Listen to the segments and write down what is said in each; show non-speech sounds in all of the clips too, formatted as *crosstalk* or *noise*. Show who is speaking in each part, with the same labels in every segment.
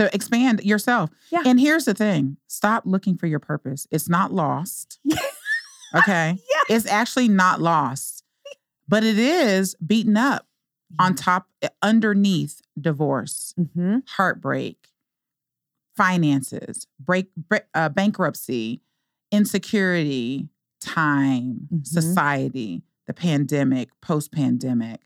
Speaker 1: to expand yourself.
Speaker 2: Yeah.
Speaker 1: And here's the thing stop looking for your purpose. It's not lost. *laughs* okay.
Speaker 2: Yeah.
Speaker 1: It's actually not lost, but it is beaten up on top, eh, underneath divorce,
Speaker 2: Mm-hmm.
Speaker 1: heartbreak, finances, break, uh, bankruptcy, insecurity, time,
Speaker 2: Mhm.
Speaker 1: society, the pandemic, post pandemic,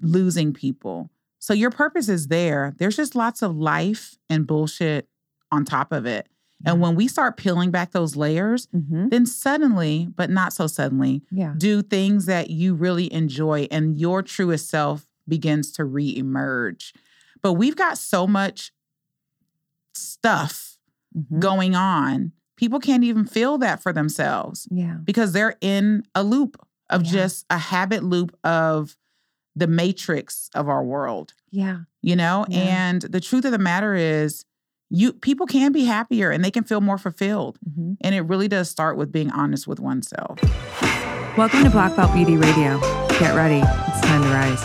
Speaker 1: losing people. So your purpose is there. There's just lots of life and bullshit on top of it. And when we start peeling back those layers,
Speaker 2: Mm-hmm.
Speaker 1: then suddenly, but not so suddenly,
Speaker 2: Yeah.
Speaker 1: do things that you really enjoy and your truest self begins to re-emerge. But we've got so much stuff
Speaker 2: Mhm.
Speaker 1: going on. People can't even feel that for themselves
Speaker 2: Yeah.
Speaker 1: because they're in a loop of
Speaker 2: Yeah.
Speaker 1: just a habit loop of the matrix of our world,
Speaker 2: Yeah.
Speaker 1: you know?
Speaker 2: Yeah.
Speaker 1: And the truth of the matter is you people can be happier and they can feel more fulfilled.
Speaker 2: Mm-hmm.
Speaker 1: And it really does start with being honest with oneself.
Speaker 2: Welcome to Black Belt Beauty Radio. Get ready. It's time to rise.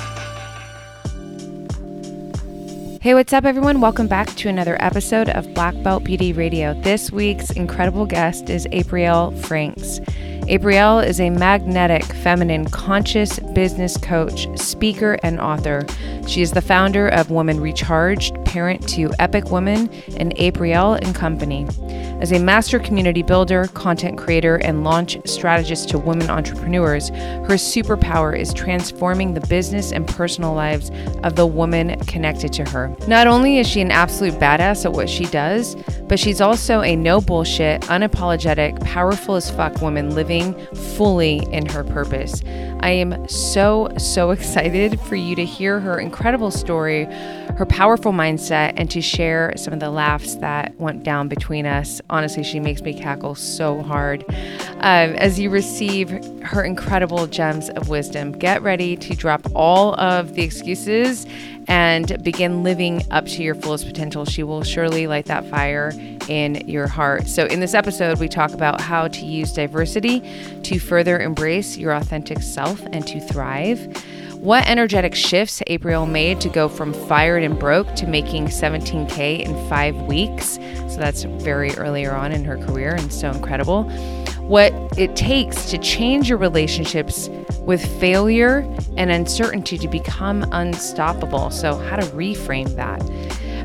Speaker 3: Hey, what's up, everyone? Welcome back to another episode of Black Belt Beauty Radio. This week's incredible guest is Aprille Franks. Aprille is a magnetic, feminine, conscious business coach, speaker, and author. She is the founder of Women Recharged, parent to EPICWOMAN, and Aprille and Company. As a master community builder, content creator, and launch strategist to women entrepreneurs, her superpower is transforming the business and personal lives of the woman connected to her. Not only is she an absolute badass at what she does, but she's also a no bullshit, unapologetic, powerful as fuck woman living fully in her purpose. I am so, so *laughs* excited for you to hear her incredible story, her powerful mindset, and to share some of the laughs that went down between us. Honestly, she makes me cackle so hard. Um, as you receive her incredible gems of wisdom, get ready to drop all of the excuses and begin living up to your fullest potential. She will surely light that fire in your heart. So, in this episode, we talk about how to use diversity to further embrace your authentic self and to thrive. What energetic shifts Aprille made to go from fired and broke to making 17K in five weeks. So that's very earlier on in her career and so incredible. What it takes to change your relationships with failure and uncertainty to become unstoppable. So, how to reframe that.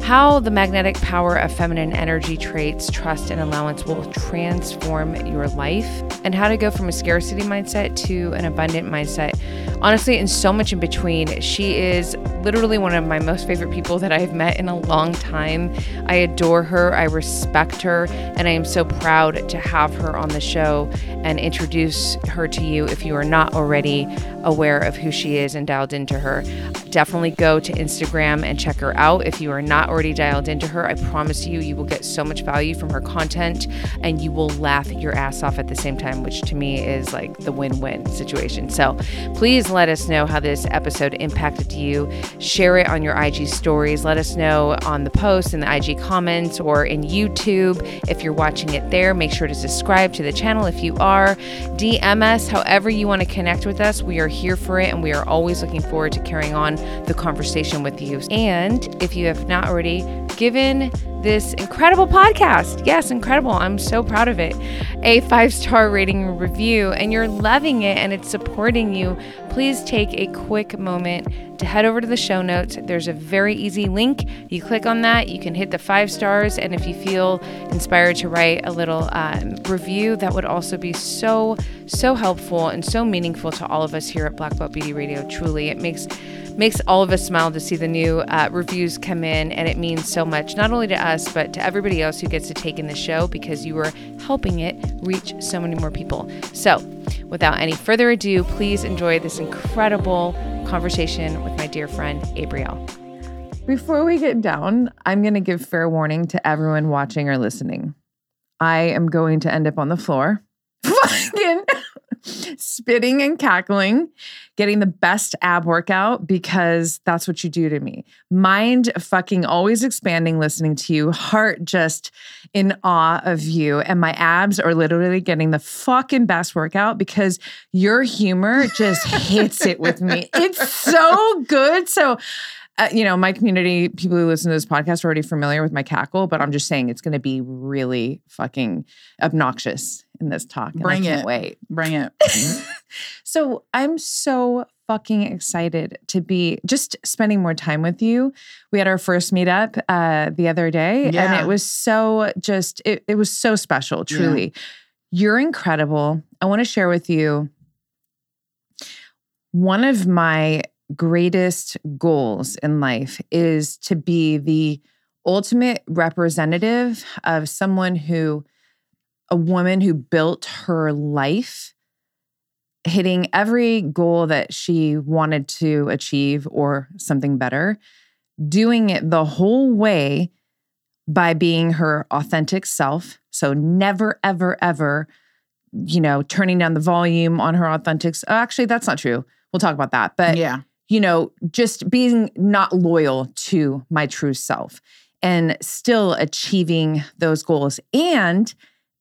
Speaker 3: How the magnetic power of feminine energy traits, trust, and allowance will transform your life, and how to go from a scarcity mindset to an abundant mindset. Honestly, and so much in between. She is literally one of my most favorite people that I have met in a long time. I adore her, I respect her, and I am so proud to have her on the show and introduce her to you if you are not already aware of who she is and dialed into her. Definitely go to Instagram and check her out if you are not already dialed into her. I promise you, you will get so much value from her content and you will laugh your ass off at the same time, which to me is like the win win situation. So please let us know how this episode impacted you. Share it on your IG stories. Let us know on the post in the IG comments or in YouTube. If you're watching it there, make sure to subscribe to the channel if you are. DM us however you want to connect with us. We are here for it and we are always looking forward to carrying on the conversation with you. And if you have not already given this incredible podcast, yes, incredible, I'm so proud of it, a five star rating review, and you're loving it and it's supporting you, please take a quick moment to head over to the show notes. There's a very easy link. You click on that, you can hit the five stars, and if you feel inspired to write a little um, review, that would also be so, so helpful and so meaningful to all of us here at Black Belt Beauty Radio. Truly, it makes makes all of us smile to see the new uh, reviews come in, and it means so much, not only to us, but to everybody else who gets to take in the show because you are helping it reach so many more people. So, without any further ado, please enjoy this incredible conversation with my dear friend, Aprille.
Speaker 2: Before we get down, I'm going to give fair warning to everyone watching or listening. I am going to end up on the floor, spitting and cackling, getting the best ab workout because that's what you do to me. Mind fucking always expanding listening to you, heart just in awe of you. And my abs are literally getting the fucking best workout because your humor just hits it with me. *laughs* It's so good. So,
Speaker 3: uh, you know, my community, people who listen to this podcast are already familiar with my cackle, but I'm just saying it's going to be really fucking obnoxious in this talk.
Speaker 1: Bring it.
Speaker 3: Wait.
Speaker 1: Bring it. *laughs*
Speaker 3: So I'm so fucking excited to be just spending more time with you. We had our first meetup uh, the other day, and it was so just it, it was so special. Truly, you're incredible. I want to share with you one of my greatest goals in life is to be the ultimate representative of someone who a woman who built her life hitting every goal that she wanted to achieve or something better, doing it the whole way by being her authentic self. So never, ever, ever, you know, turning down the volume on her authentic. oh, Actually, that's not true. We'll talk about that. But
Speaker 1: yeah.
Speaker 3: you know, just being not loyal to my true self and still achieving those goals and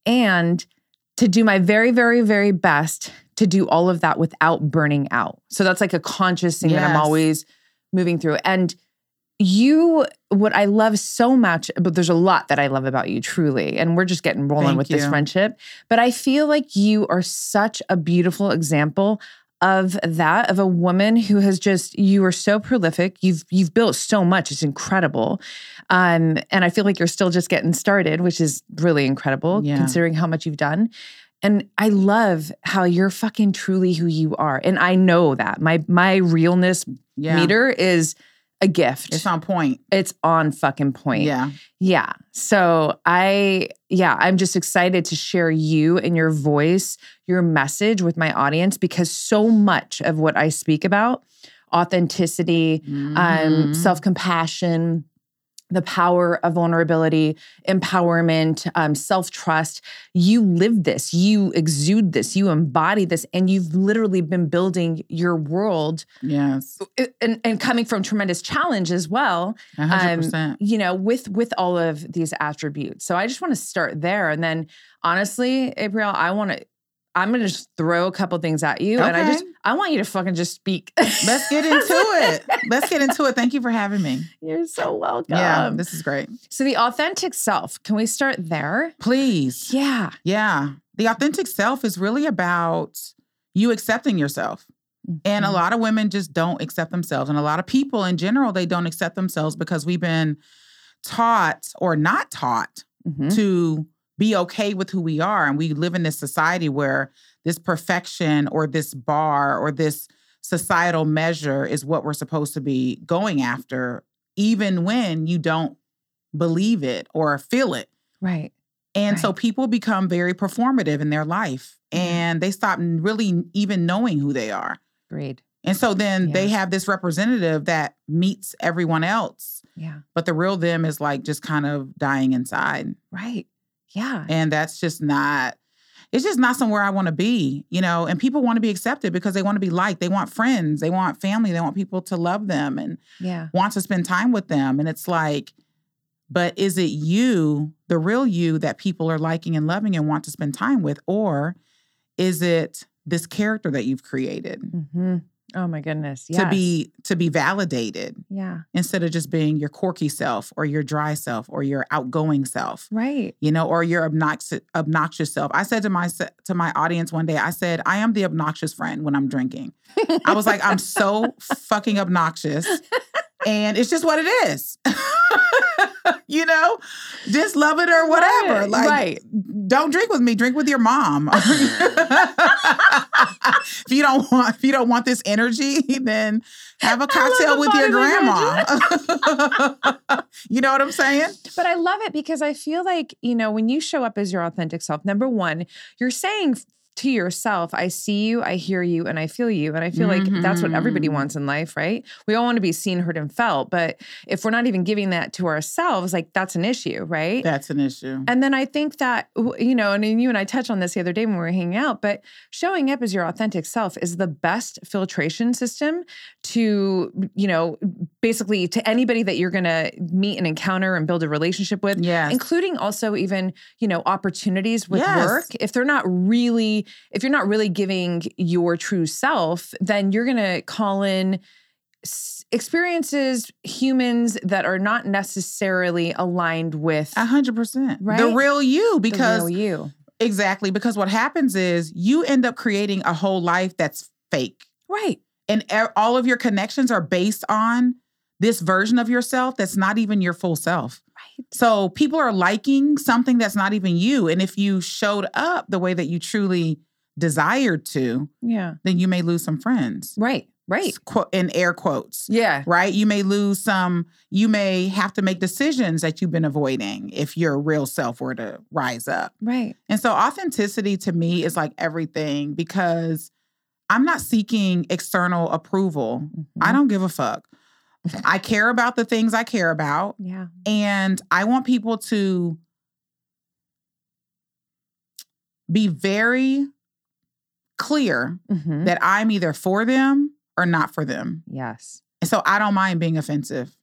Speaker 3: and to do my very very very best to do all of that without burning out. So that's like a conscious thing that I'm always moving through. And you what I love so much, but there's a lot that I love about you truly. And we're just getting rolling
Speaker 1: Thank
Speaker 3: with this friendship. But I feel like you are such a beautiful example of that of a woman who has just you are so prolific. You've you've built so much. It's incredible. Um and i feel like you're still just getting started which is really incredible
Speaker 1: Yeah.
Speaker 3: considering how much you've done. And i love how you're fucking truly who you are. And i know that. My my realness
Speaker 1: Yeah.
Speaker 3: meter is a gift
Speaker 1: It's on point.
Speaker 3: it's on fucking point
Speaker 1: Yeah.
Speaker 3: yeah. So I, yeah, I'm just excited to share you and your voice, your message with my audience because so much of what I speak about authenticity, um,
Speaker 1: Mhm.
Speaker 3: self compassion, the power of vulnerability, empowerment, um, self trust. You live this, you exude this, you embody this, and you've literally been building your world
Speaker 1: yes.
Speaker 3: and, and coming from tremendous challenge as well um,
Speaker 1: percent.
Speaker 3: you know with with all of these attributes so i just want to start there and then honestly Aprille i want to i'm gonna just throw a couple things at you and i just i want you to fucking just speak
Speaker 1: Let's get into *laughs* it. Let's get into it. Thank you for having me.
Speaker 3: you're so welcome
Speaker 1: Yeah, this is great.
Speaker 3: so the authentic self can we start there
Speaker 1: Please.
Speaker 3: yeah
Speaker 1: Yeah. The authentic self is really about you accepting yourself. And a
Speaker 3: Mhm.
Speaker 1: lot of women just don't accept themselves. And a lot of people in general, they don't accept themselves because we've been taught or not taught
Speaker 3: Mhm.
Speaker 1: to be okay with who we are. And we live in this society where this perfection or this bar or this societal measure is what we're supposed to be going after, even when you don't believe it or feel it.
Speaker 3: right
Speaker 1: And so people become very performative in their life
Speaker 3: Mhm.
Speaker 1: and they stop really even knowing who they are.
Speaker 3: agreed
Speaker 1: And so then they have this representative that meets everyone else,
Speaker 3: yeah
Speaker 1: but the real them is like just kind of dying inside.
Speaker 3: right yeah
Speaker 1: And that's just not, it's just not somewhere I want to be, you know. And people want to be accepted because they want to be liked. They want friends, they want family, they want people to love them and
Speaker 3: yeah
Speaker 1: want to spend time with them. And it's like, but is it you, the real you, that people are liking and loving and want to spend time with? Or is it this character that you've created
Speaker 3: hmm oh my goodness
Speaker 1: to be to be validated
Speaker 3: yeah
Speaker 1: instead of just being your quirky self or your dry self or your outgoing self?
Speaker 3: right
Speaker 1: You know, or your obnoxious obnoxious self. I said to my to my audience one day, I said, I am the obnoxious friend when I'm drinking. I was like, I'm so fucking obnoxious. *laughs* And it's just what it is. *laughs* you know, just love it or whatever.
Speaker 3: Right,
Speaker 1: like,
Speaker 3: right.
Speaker 1: don't drink with me. Drink with your mom. *laughs* if you don't want, if you don't want this energy, then have a cocktail with your grandma. *laughs* you know what I'm saying?
Speaker 3: But I love it because I feel like, you know, when you show up as your authentic self, number one, you're saying to yourself, I see you, I hear you, and I feel you. And I feel like that's what everybody
Speaker 1: Mhm.
Speaker 3: wants in life, right? We all want to be seen, heard, and felt. But if we're not even giving that to ourselves, like that's an issue, right?
Speaker 1: That's an issue.
Speaker 3: And then I think that, you know, and you and I touched on this the other day when we were hanging out, but showing up as your authentic self is the best filtration system to, you know, basically to anybody that you're going to meet and encounter and build a relationship with,
Speaker 1: Yes.
Speaker 3: including also even, you know, opportunities with
Speaker 1: Yes.
Speaker 3: work. If they're not really, if you're not really giving your true self, then you're going to call in experiences humans that are not necessarily aligned with
Speaker 1: A hundred percent.
Speaker 3: Right?
Speaker 1: The real you, because
Speaker 3: real you.
Speaker 1: exactly because what happens is you end up creating a whole life that's fake.
Speaker 3: Right.
Speaker 1: and all of your connections are based on this version of yourself that's not even your full self. So people are liking something that's not even you. And if you showed up the way that you truly desired to,
Speaker 3: Yeah.
Speaker 1: then you may lose some friends.
Speaker 3: Right. Right.
Speaker 1: Quote in air quotes.
Speaker 3: Yeah.
Speaker 1: Right? You may lose some, you may have to make decisions that you've been avoiding if your real self were to rise up.
Speaker 3: Right.
Speaker 1: And so authenticity to me is like everything because I'm not seeking external approval. I
Speaker 3: Mhm.
Speaker 1: don't give a fuck. I care about the things I care about
Speaker 3: Yeah.
Speaker 1: and I want people to be very clear
Speaker 3: Mhm.
Speaker 1: that I'm either for them or not for them.
Speaker 3: Yes.
Speaker 1: And so I don't mind being offensive.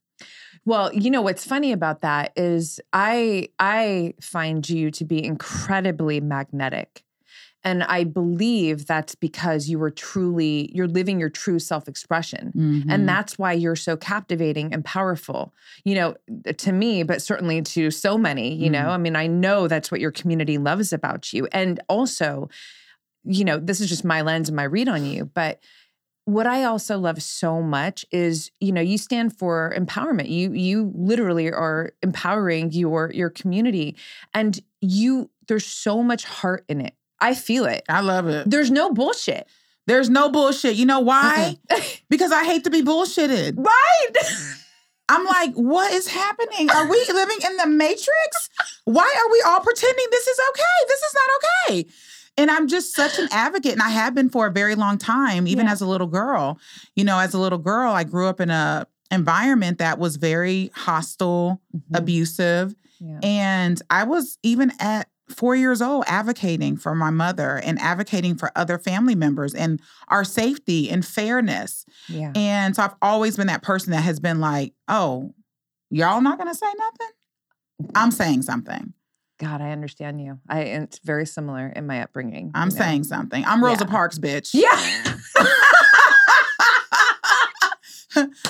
Speaker 3: Well, you know what's funny about that is I I find you to be incredibly magnetic. And I believe that's because you were truly you're living your true self-expression.
Speaker 1: Mhm.
Speaker 3: And that's why you're so captivating and powerful, you know, to me, but certainly to so many, you know.
Speaker 1: Mhm.
Speaker 3: I mean, I know that's what your community loves about you. And also, you know, this is just my lens and my read on you, but what I also love so much is, you know, you stand for empowerment. You you literally are empowering your your community and you there's so much heart in it. I feel it.
Speaker 1: I love it.
Speaker 3: There's no bullshit.
Speaker 1: There's no bullshit. You know why? *laughs* Because I hate to be bullshitted.
Speaker 3: right. *laughs*
Speaker 1: I'm like, what is happening? Are we living in the matrix? Why are we all pretending this is okay? This is not okay. And I'm just such an advocate, and I have been for a very long time, even
Speaker 3: Yeah.
Speaker 1: as a little girl. You know, as a little girl, I grew up in a environment that was very hostile,
Speaker 3: Mhm.
Speaker 1: abusive,
Speaker 3: Yeah.
Speaker 1: and I was even at four years old advocating for my mother and advocating for other family members and our safety and fairness.
Speaker 3: Yeah.
Speaker 1: And so I've always been that person that has been like, oh, y'all not gonna say nothing? I'm saying something.
Speaker 3: God, I understand you. I it's very similar in my upbringing.
Speaker 1: I'm
Speaker 3: you know?
Speaker 1: saying something. I'm Rosa
Speaker 3: Yeah.
Speaker 1: Parks, bitch.
Speaker 3: Yeah. *laughs*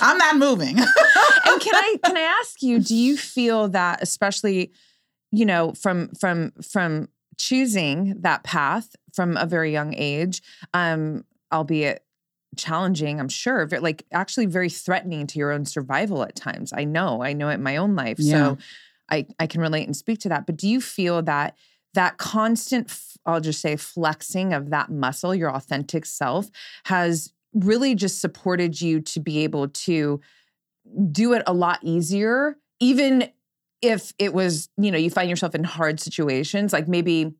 Speaker 1: I'm not moving.
Speaker 3: and can I can I *laughs* ask you, do you feel that especially, you know, from from from choosing that path from a very young age, um, albeit challenging, I'm sure, like actually very threatening to your own survival at times. I know, I know it in my own life.
Speaker 1: Yeah.
Speaker 3: So I I can relate and speak to that. But do you feel that that constant i'll just say flexing of that muscle, your authentic self has really just supported you to be able to do it a lot easier even if it was, you know, you find yourself in hard situations, like maybe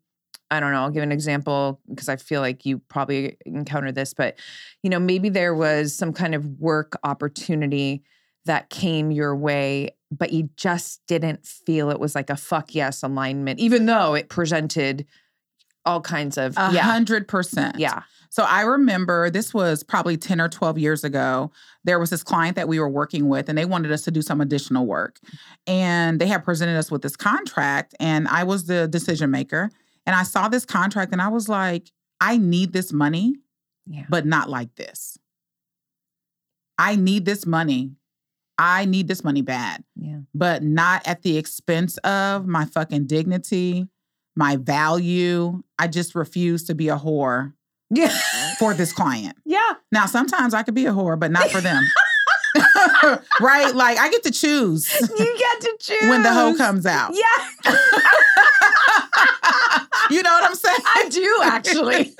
Speaker 3: I don't know, I'll give an example because I feel like you probably encountered this, but you know, maybe there was some kind of work opportunity that came your way, but you just didn't feel it was like a fuck yes alignment, even though it presented all kinds of
Speaker 1: A hundred percent.
Speaker 3: yeah,
Speaker 1: So I remember this was probably 10 or 12 years ago. There was this client that we were working with, and they wanted us to do some additional work. And they had presented us with this contract, and I was the decision maker. And I saw this contract, and I was like, I need this money,
Speaker 3: yeah,
Speaker 1: but not like this. I need this money. I need this money bad,
Speaker 3: yeah,
Speaker 1: but not at the expense of my fucking dignity, my value. I just refuse to be a whore
Speaker 3: yeah,
Speaker 1: for this client. *laughs*
Speaker 3: yeah.
Speaker 1: Now, sometimes I could be a whore, but not for them. *laughs* right? Like I get to choose
Speaker 3: You get to choose
Speaker 1: when the hoe comes out.
Speaker 3: Yeah, *laughs*
Speaker 1: you know what I'm saying?
Speaker 3: I do actually.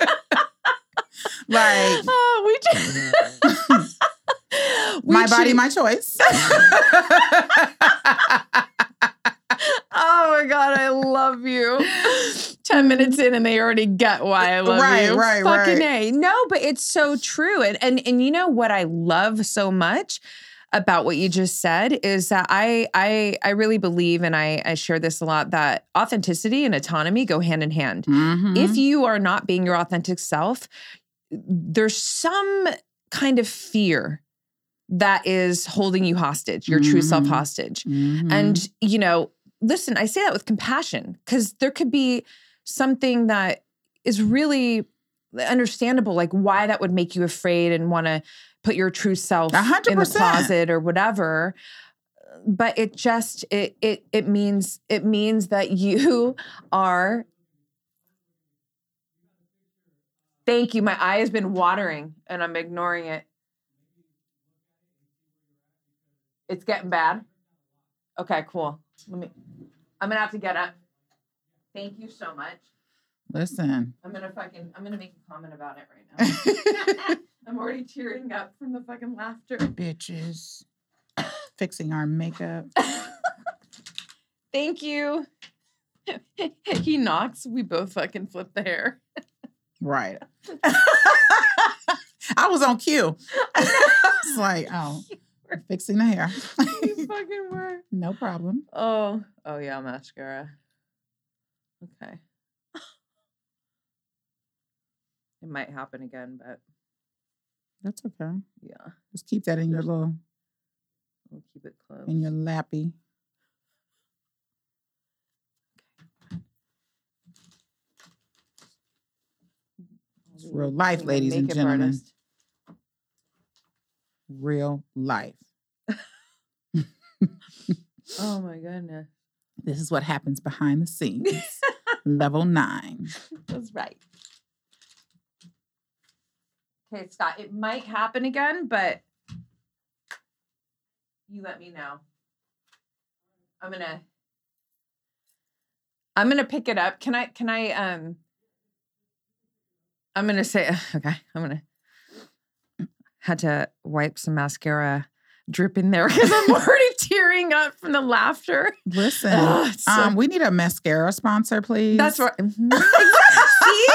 Speaker 1: Like
Speaker 3: oh, we just
Speaker 1: my body, my choice.
Speaker 3: Oh my god, I love you. Ten minutes in, and they already get why I love
Speaker 1: Right,
Speaker 3: you.
Speaker 1: right,
Speaker 3: Fucking
Speaker 1: right.
Speaker 3: a. No, but it's so true, and and and you know what I love so much about what you just said is that I I I really believe, and I I share this a lot that authenticity and autonomy go hand in hand.
Speaker 1: Mhm.
Speaker 3: If you are not being your authentic self, there's some kind of fear that is holding you hostage, your true self
Speaker 1: Mhm.
Speaker 3: hostage.
Speaker 1: Mhm.
Speaker 3: And, you know, listen, I say that with compassion because there could be something that is really understandable like why that would make you afraid and want to put your true self
Speaker 1: A hundred
Speaker 3: in the closet or whatever but it just it it it means it means that *laughs* you are thank you my eye has been watering and i'm ignoring it. It's getting bad? Okay cool let me i'm gonna have to get up thank you so much
Speaker 1: Listen.
Speaker 3: i'm gonna fucking i'm gonna make a comment about it right now *laughs* i'm already tearing up from the fucking laughter
Speaker 1: Bitches. Fixing our makeup. *laughs*
Speaker 3: Thank you. *laughs* he knocks. We both fucking flip the hair.
Speaker 1: Right. I was on cue. it's like, oh, fixing the hair.
Speaker 3: you fucking were.
Speaker 1: No problem.
Speaker 3: Oh, oh yeah, mascara. Okay. *laughs* It might happen again, but
Speaker 1: That's okay.
Speaker 3: yeah,
Speaker 1: Just keep that in your little
Speaker 3: we'll keep it close.
Speaker 1: in your lappy. It's real life, ladies and gentlemen.
Speaker 3: artist.
Speaker 1: Real life.
Speaker 3: Oh my goodness.
Speaker 1: This is what happens behind the scenes. *laughs* Level nine.
Speaker 3: That's right. Okay, Scott, it might happen again, but you let me know. I'm gonna I'm gonna pick it up. Can I can I um I'm gonna say *laughs* okay, I'm gonna had to wipe some mascara drip in there *laughs* because I'm already tearing up from the laughter.
Speaker 1: Listen,
Speaker 3: it's so-
Speaker 1: um, we need a mascara sponsor, please.
Speaker 3: That's right. Mhm. *laughs* See?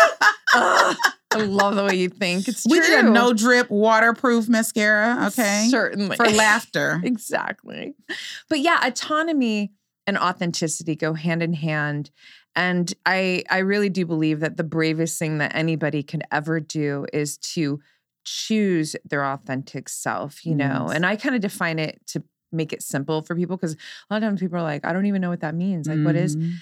Speaker 3: I love the way you think. It's
Speaker 1: We
Speaker 3: true.
Speaker 1: need a no drip waterproof mascara, okay?
Speaker 3: Certainly.
Speaker 1: For laughter. *laughs*
Speaker 3: exactly. But yeah, autonomy and authenticity go hand in hand. And I I really do believe that the bravest thing that anybody can ever do is to choose their authentic self, you know.
Speaker 1: Yes.
Speaker 3: And I kind of define it to make it simple for people because a lot of times people are like, I don't even know what that means. Like, what is
Speaker 1: Mhm.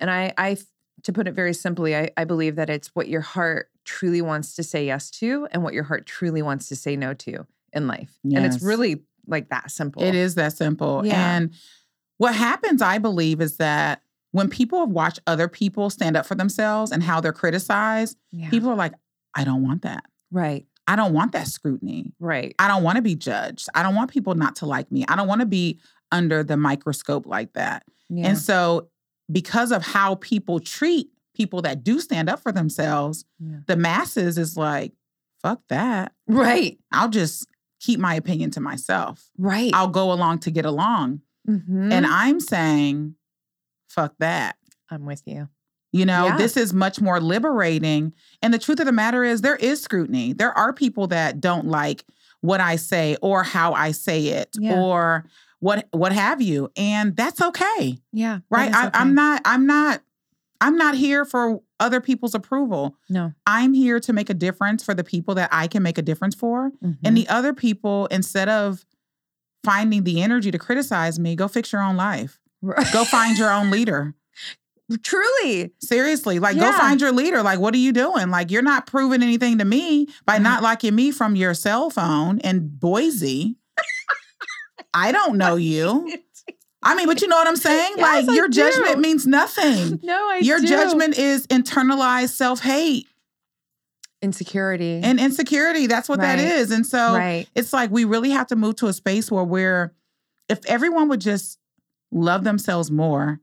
Speaker 3: and I, I, to put it very simply, I, I believe that it's what your heart truly wants to say yes to and what your heart truly wants to say no to in life. And it's really like that simple.
Speaker 1: It is that simple.
Speaker 3: Yeah.
Speaker 1: And what happens, I believe, is that when people watch other people stand up for themselves and how they're criticized,
Speaker 3: Yeah.
Speaker 1: people are like, I don't want that.
Speaker 3: right,
Speaker 1: I don't want that scrutiny.
Speaker 3: right.
Speaker 1: I don't want to be judged. I don't want people not to like me. I don't want to be under the microscope like that.
Speaker 3: Yeah.
Speaker 1: And so, because of how people treat people that do stand up for themselves,
Speaker 3: Yeah.
Speaker 1: the masses is like, fuck that.
Speaker 3: right,
Speaker 1: I'll just keep my opinion to myself.
Speaker 3: right.
Speaker 1: I'll go along to get along.
Speaker 3: Mhm.
Speaker 1: And I'm saying, fuck that.
Speaker 3: I'm with you.
Speaker 1: You know,
Speaker 3: Yeah.
Speaker 1: this is much more liberating. And the truth of the matter is, there is scrutiny. There are people that don't like what I say or how I say it
Speaker 3: Yeah.
Speaker 1: or what what have you. And that's okay.
Speaker 3: Yeah.
Speaker 1: Right. I, I'm not, I'm not, I'm not here for other people's approval.
Speaker 3: No.
Speaker 1: I'm here to make a difference for the people that I can make a difference for.
Speaker 3: Mhm.
Speaker 1: And the other people, instead of finding the energy to criticize me, go fix your own life. Go find your own *laughs* leader.
Speaker 3: Truly.
Speaker 1: Seriously, like go find your leader. Like, what are you doing? Like, you're not proving anything to me by
Speaker 3: Right.
Speaker 1: not liking me from your cell phone in Boise. I don't *laughs* know you. I mean, but you know what I'm saying?
Speaker 3: Yes,
Speaker 1: like, your judgment means nothing. *laughs*
Speaker 3: no, I
Speaker 1: your
Speaker 3: do.
Speaker 1: judgment is internalized self hate
Speaker 3: insecurity.
Speaker 1: and insecurity. That's what that
Speaker 3: Right.
Speaker 1: is. And so
Speaker 3: right.
Speaker 1: it's like we really have to move to a space where we're, if everyone would just love themselves more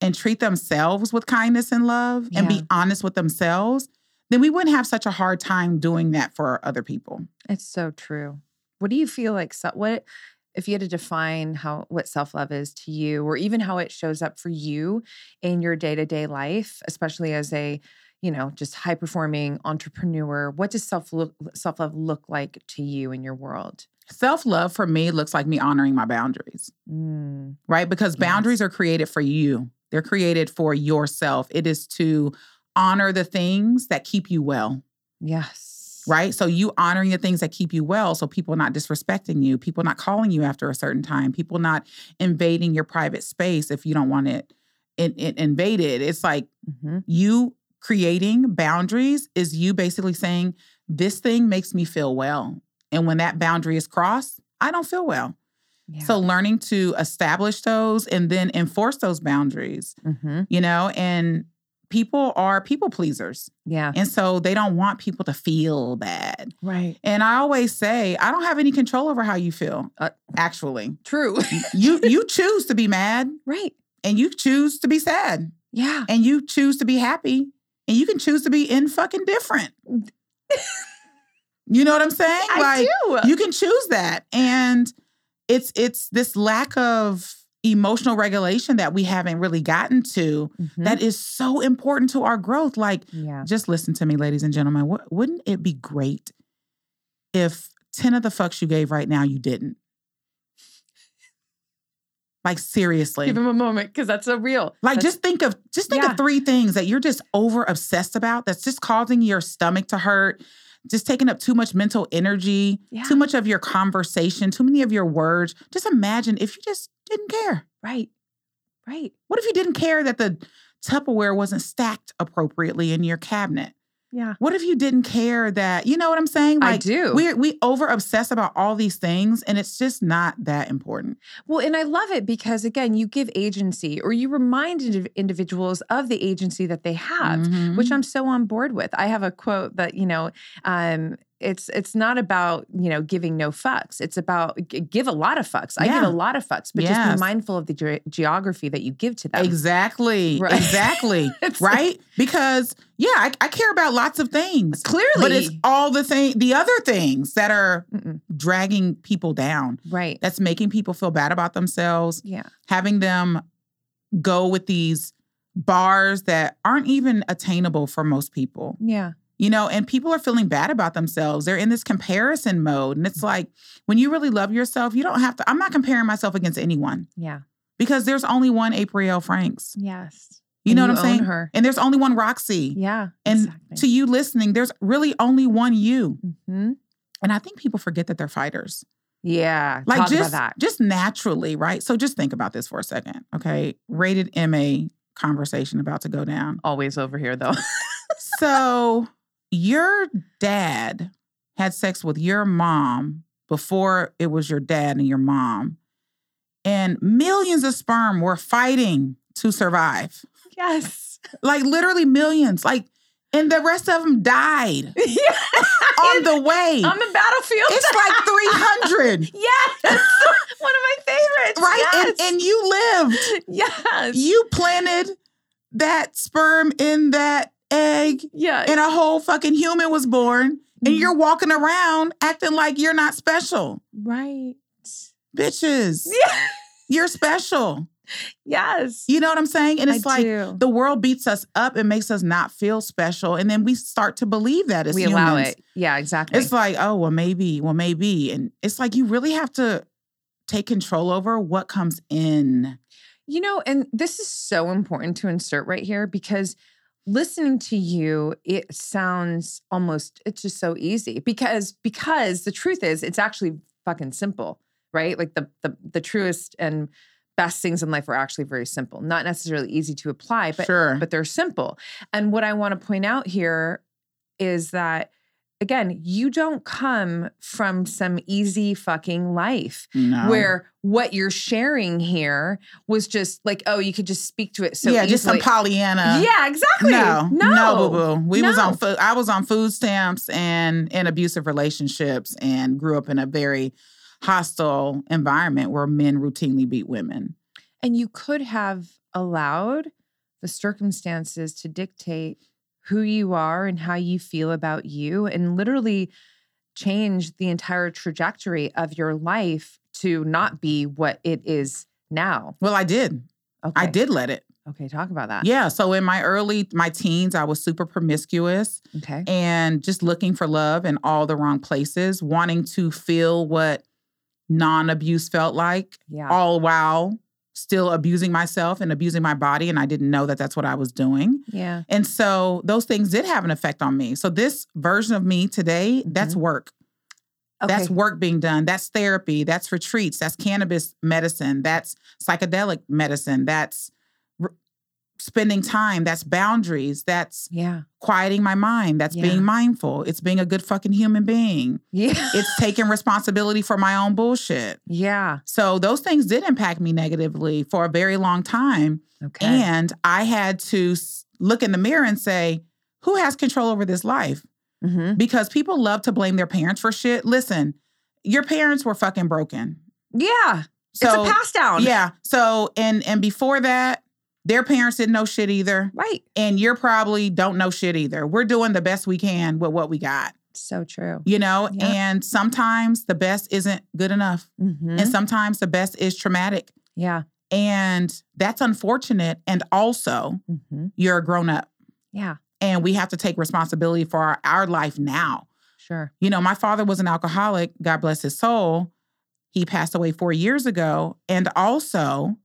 Speaker 1: and treat themselves with kindness and love and be honest with themselves, then we wouldn't have such a hard time doing that for other people.
Speaker 3: It's so true. What do you feel like? What if you had to define how what self love is to you, or even how it shows up for you in your day to day life, especially as a you know just high performing entrepreneur? What does self self love look like to you in your world?
Speaker 1: Self love for me looks like me honoring my boundaries,
Speaker 3: Mm,
Speaker 1: right? Because
Speaker 3: Yes.
Speaker 1: boundaries are created for you, they're created for yourself. It is to honor the things that keep you well.
Speaker 3: yes.
Speaker 1: right? So you honoring the things that keep you well, so people not disrespecting you, people not calling you after a certain time, people not invading your private space if you don't want it, in, in- invaded. It's like
Speaker 3: hmm
Speaker 1: you creating boundaries is you basically saying, This thing makes me feel well. And when that boundary is crossed, I don't feel well.
Speaker 3: Yeah.
Speaker 1: So learning to establish those and then enforce those boundaries,
Speaker 3: Mhm.
Speaker 1: you know, and people are people pleasers.
Speaker 3: yeah.
Speaker 1: And so they don't want people to feel bad.
Speaker 3: Right.
Speaker 1: And I always say, I don't have any control over how you feel.
Speaker 3: Uh,
Speaker 1: actually.
Speaker 3: True. *laughs*
Speaker 1: You you choose to be mad
Speaker 3: right.
Speaker 1: and you choose to be sad
Speaker 3: Yeah.
Speaker 1: and you choose to be happy and you can choose to be in fucking different. *laughs* you know what I'm saying?
Speaker 3: I do.
Speaker 1: you can choose that. And it's it's this lack of emotional regulation that we haven't really gotten to
Speaker 3: Mhm.
Speaker 1: that is so important to our growth. Like
Speaker 3: yeah.
Speaker 1: just listen to me, ladies and gentlemen. Wou- Wouldn't it be great if 10 of the fucks you gave right now you didn't? Like seriously.
Speaker 3: Give him a moment because that's so real.
Speaker 1: Like
Speaker 3: That's-
Speaker 1: just think of just think
Speaker 3: Yeah.
Speaker 1: of three things that you're just over obsessed about that's just causing your stomach to hurt, just taking up too much mental energy,
Speaker 3: Yeah.
Speaker 1: too much of your conversation, too many of your words. Just imagine if you just didn't care.
Speaker 3: right. Right.
Speaker 1: What if you didn't care that the Tupperware wasn't stacked appropriately in your cabinet?
Speaker 3: Yeah.
Speaker 1: What if you didn't care that, you know what I'm saying?
Speaker 3: I do.
Speaker 1: we we over obsess about all these things and it's just not that important.
Speaker 3: Well, and I love it because again, you give agency or you remind indiv- individuals of the agency that they have,
Speaker 1: Mhm.
Speaker 3: which I'm so on board with. I have a quote that you know, um, it's it's not about you know giving no fucks. It's about g- give a lot of fucks. I give a lot of fucks, but just be mindful of the ge- geography that you give to them.
Speaker 1: Exactly.
Speaker 3: Right.
Speaker 1: Exactly. *laughs* Right? Because yeah, I, I care about lots of things.
Speaker 3: Clearly,
Speaker 1: But it's all the thing the other things that are
Speaker 3: Mm-mm.
Speaker 1: dragging people down.
Speaker 3: right.
Speaker 1: That's making people feel bad about themselves,
Speaker 3: Yeah.
Speaker 1: having them go with these bars that aren't even attainable for most people.
Speaker 3: Yeah.
Speaker 1: You know, and people are feeling bad about themselves. They're in this comparison mode. And it's like when you really love yourself, you don't have to I'm not comparing myself against anyone
Speaker 3: Yeah.
Speaker 1: because there's only one Aprille Franks.
Speaker 3: Yes.
Speaker 1: You
Speaker 3: And
Speaker 1: know what I'm saying?
Speaker 3: Her.
Speaker 1: And there's only one Roxy.
Speaker 3: Yeah.
Speaker 1: And
Speaker 3: exactly.
Speaker 1: to you listening, there's really only one you.
Speaker 3: Mhm.
Speaker 1: And I think people forget that they're fighters.
Speaker 3: Yeah.
Speaker 1: Like just just naturally, right? So just think about this for a second. Okay. Rated MA conversation about to go down.
Speaker 3: Always over here though. *laughs*
Speaker 1: So your dad had sex with your mom before it was your dad and your mom. And millions of sperm were fighting to survive.
Speaker 3: yes. *laughs*
Speaker 1: Like literally millions. Like, and the rest of them died *laughs* on the way.
Speaker 3: on the battlefield.
Speaker 1: It's like *laughs* 300,
Speaker 3: yes. One of my favorites.
Speaker 1: right?
Speaker 3: Yes.
Speaker 1: And, and you lived.
Speaker 3: yes.
Speaker 1: You planted that sperm in that egg,
Speaker 3: yeah.
Speaker 1: and a whole fucking human was born. And
Speaker 3: Mhm.
Speaker 1: you're walking around acting like you're not special.
Speaker 3: right.
Speaker 1: Bitches,
Speaker 3: Yeah.
Speaker 1: you're special.
Speaker 3: Yes.
Speaker 1: You know what I'm saying? And it's
Speaker 3: I
Speaker 1: like
Speaker 3: do.
Speaker 1: the world beats us up and makes us not feel special. And then we start to believe that as
Speaker 3: we
Speaker 1: humans.
Speaker 3: allow it. Yeah, exactly.
Speaker 1: It's like, oh, well, maybe, well, maybe. And it's like you really have to take control over what comes in.
Speaker 3: You know, and this is so important to insert right here because listening to you, it sounds almost it's just so easy because because the truth is it's actually fucking simple, right? Like the the the truest and best things in life are actually very simple, not necessarily easy to apply, but
Speaker 1: sure.
Speaker 3: but they're simple. And what I want to point out here is that again, you don't come from some easy fucking life
Speaker 1: no.
Speaker 3: where what you're sharing here was just like, oh, you could just speak to it so
Speaker 1: yeah, just some. Pollyanna.
Speaker 3: yeah, exactly.
Speaker 1: No,
Speaker 3: no,
Speaker 1: no, boo boo. We was on food. I was on food stamps and in abusive relationships, and grew up in a very hostile environment where men routinely beat women.
Speaker 3: And you could have allowed the circumstances to dictate who you are and how you feel about you, and literally change the entire trajectory of your life to not be what it is now.
Speaker 1: Well, I did.
Speaker 3: Okay.
Speaker 1: I did let it.
Speaker 3: Okay, talk about that.
Speaker 1: Yeah. So in my early my teens, I was super promiscuous
Speaker 3: Okay.
Speaker 1: and just looking for love in all the wrong places, wanting to feel what non-abuse felt like,
Speaker 3: Yeah.
Speaker 1: all while still abusing myself and abusing my body, and I didn't know that that's what I was doing.
Speaker 3: Yeah.
Speaker 1: And so those things did have an effect on me. So this version of me today, mm-hmm. that's work.
Speaker 3: Okay.
Speaker 1: That's work being done. That's therapy. That's retreats. That's cannabis medicine. That's psychedelic medicine. That's spending time, that's boundaries, that's
Speaker 3: Yeah.
Speaker 1: quieting my mind, that's
Speaker 3: Yeah.
Speaker 1: being mindful, it's being a good fucking human being,
Speaker 3: Yeah.
Speaker 1: it's taking *laughs* responsibility for my own bullshit.
Speaker 3: yeah.
Speaker 1: So those things did impact me negatively for a very long time.
Speaker 3: Okay.
Speaker 1: And I had to look in the mirror and say, who has control over this life?
Speaker 3: Mhm.
Speaker 1: Because people love to blame their parents for shit. Listen, your parents were fucking broken.
Speaker 3: Yeah.
Speaker 1: So
Speaker 3: it's a pass down.
Speaker 1: yeah. So and and before that, their parents didn't know shit either.
Speaker 3: Right.
Speaker 1: And you're probably don't know shit either. We're doing the best we can with what we got,
Speaker 3: So true.
Speaker 1: you know?
Speaker 3: Yeah.
Speaker 1: And sometimes the best isn't good enough.
Speaker 3: Mhm.
Speaker 1: And sometimes the best is traumatic.
Speaker 3: yeah.
Speaker 1: And that's unfortunate. And also,
Speaker 3: hmm
Speaker 1: you're a grown up
Speaker 3: Yeah.
Speaker 1: and we have to take responsibility for our, our life now.
Speaker 3: Sure.
Speaker 1: You know, my father was an alcoholic, God bless his soul. He passed away four years ago. And also,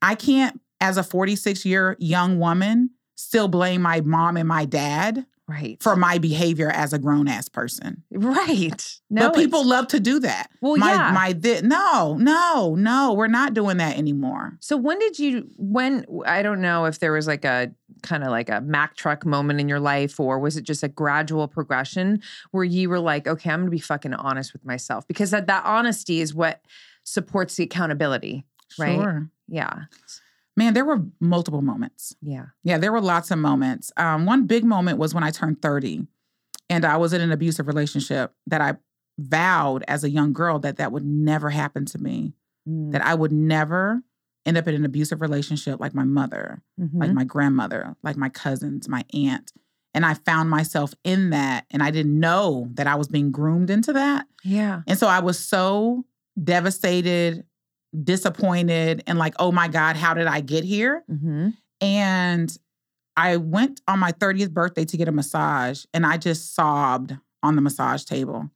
Speaker 1: I can't, as a 46 year young woman, still blame my mom and my dad
Speaker 3: Right.
Speaker 1: for my behavior as a grown ass person.
Speaker 3: right. *laughs* No.
Speaker 1: but people love to do that.
Speaker 3: Well,
Speaker 1: my,
Speaker 3: yeah.
Speaker 1: My thi- no, no, no, we're not doing that anymore.
Speaker 3: So when did you when I don't know if there was like a kind of like a Mack truck moment in your life or was it just a gradual progression where you were like, okay, I'm going to be fucking honest with myself because that that honesty is what supports the accountability. Right.
Speaker 1: Sure.
Speaker 3: Yeah.
Speaker 1: Man, there were multiple moments.
Speaker 3: Yeah.
Speaker 1: Yeah, there were lots of moments. Um, one big moment was when I turned 30 and I was in an abusive relationship that I vowed as a young girl that that would never happen to me,
Speaker 3: Mm.
Speaker 1: that I would never end up in an abusive relationship like my mother, like
Speaker 3: Mhm.
Speaker 1: my grandmother, like my cousins, my aunt. And I found myself in that and I didn't know that I was being groomed into that.
Speaker 3: yeah.
Speaker 1: And so I was so devastated, disappointed, and like, oh my God, how did I get here?
Speaker 3: hmm
Speaker 1: And I went on my 30th birthday to get a massage and I just sobbed on the massage table.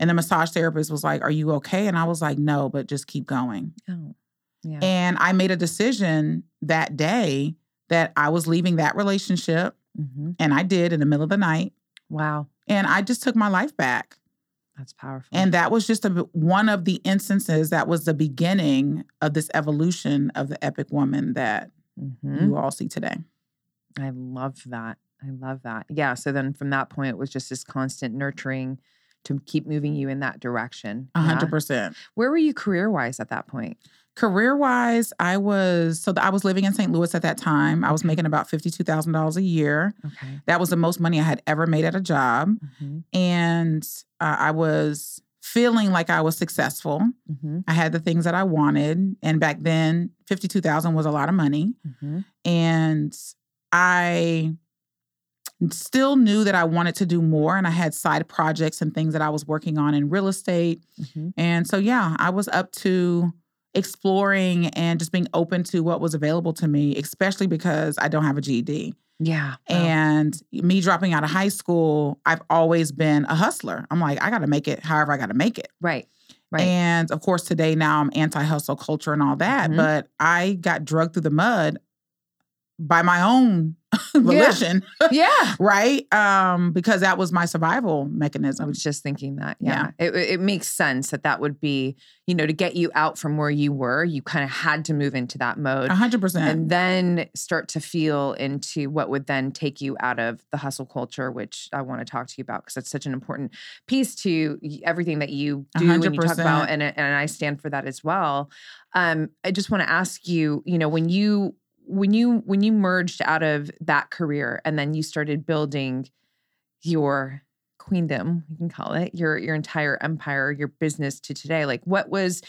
Speaker 1: And the massage therapist was like, Are you okay? And I was like, No, but just keep going.
Speaker 3: Oh. Yeah.
Speaker 1: And I made a decision that day that I was leaving that relationship.
Speaker 3: hmm
Speaker 1: And I did in the middle of the night.
Speaker 3: Wow.
Speaker 1: And I just took my life back.
Speaker 3: That's powerful.
Speaker 1: And that was just a, one of the instances that was the beginning of this evolution of the epic woman that
Speaker 3: Mhm.
Speaker 1: you all see today.
Speaker 3: I love that. I love that. Yeah. So then from that point, it was just this constant nurturing to keep moving you in that direction.
Speaker 1: A hundred percent.
Speaker 3: Where were you career wise at that point?
Speaker 1: Career wise, I was so I was living in St. Louis at that time. I was making about fifty two thousand dollars a year.
Speaker 3: Okay.
Speaker 1: That was the most money I had ever made at a job,
Speaker 3: hmm
Speaker 1: and uh, I was feeling like I was successful.
Speaker 3: hmm
Speaker 1: I had the things that I wanted, and back then, fifty two thousand was a lot of money.
Speaker 3: hmm
Speaker 1: and I still knew that I wanted to do more and I had side projects and things that I was working on in real estate.
Speaker 3: hmm
Speaker 1: And so yeah, I was up to exploring and just being open to what was available to me, especially because I don't have a GED.
Speaker 3: Yeah. Oh,
Speaker 1: And me dropping out of high school, I've always been a hustler. I'm like, I got to make it however I got to make it.
Speaker 3: right. Right.
Speaker 1: And of course, today now I'm anti hustle culture and all that,
Speaker 3: Mhm.
Speaker 1: but I got drugged through the mud by my own *laughs* volition, *laughs*
Speaker 3: yeah.
Speaker 1: right? Um, because that was my survival mechanism.
Speaker 3: I was just thinking that. Yeah. It, it makes sense that that would be, you know, to get you out from where you were, you kind of had to move into that mode.
Speaker 1: A hundred percent.
Speaker 3: and then start to feel into what would then take you out of the hustle culture, which I want to talk to you about because it's such an important piece to everything that you do and you talk about, and and I stand for that as well. Um, I just want to ask you, you know, when you when you when you merged out of that career and then you started building your queendom, you can call it your your entire empire, your business to today, like what was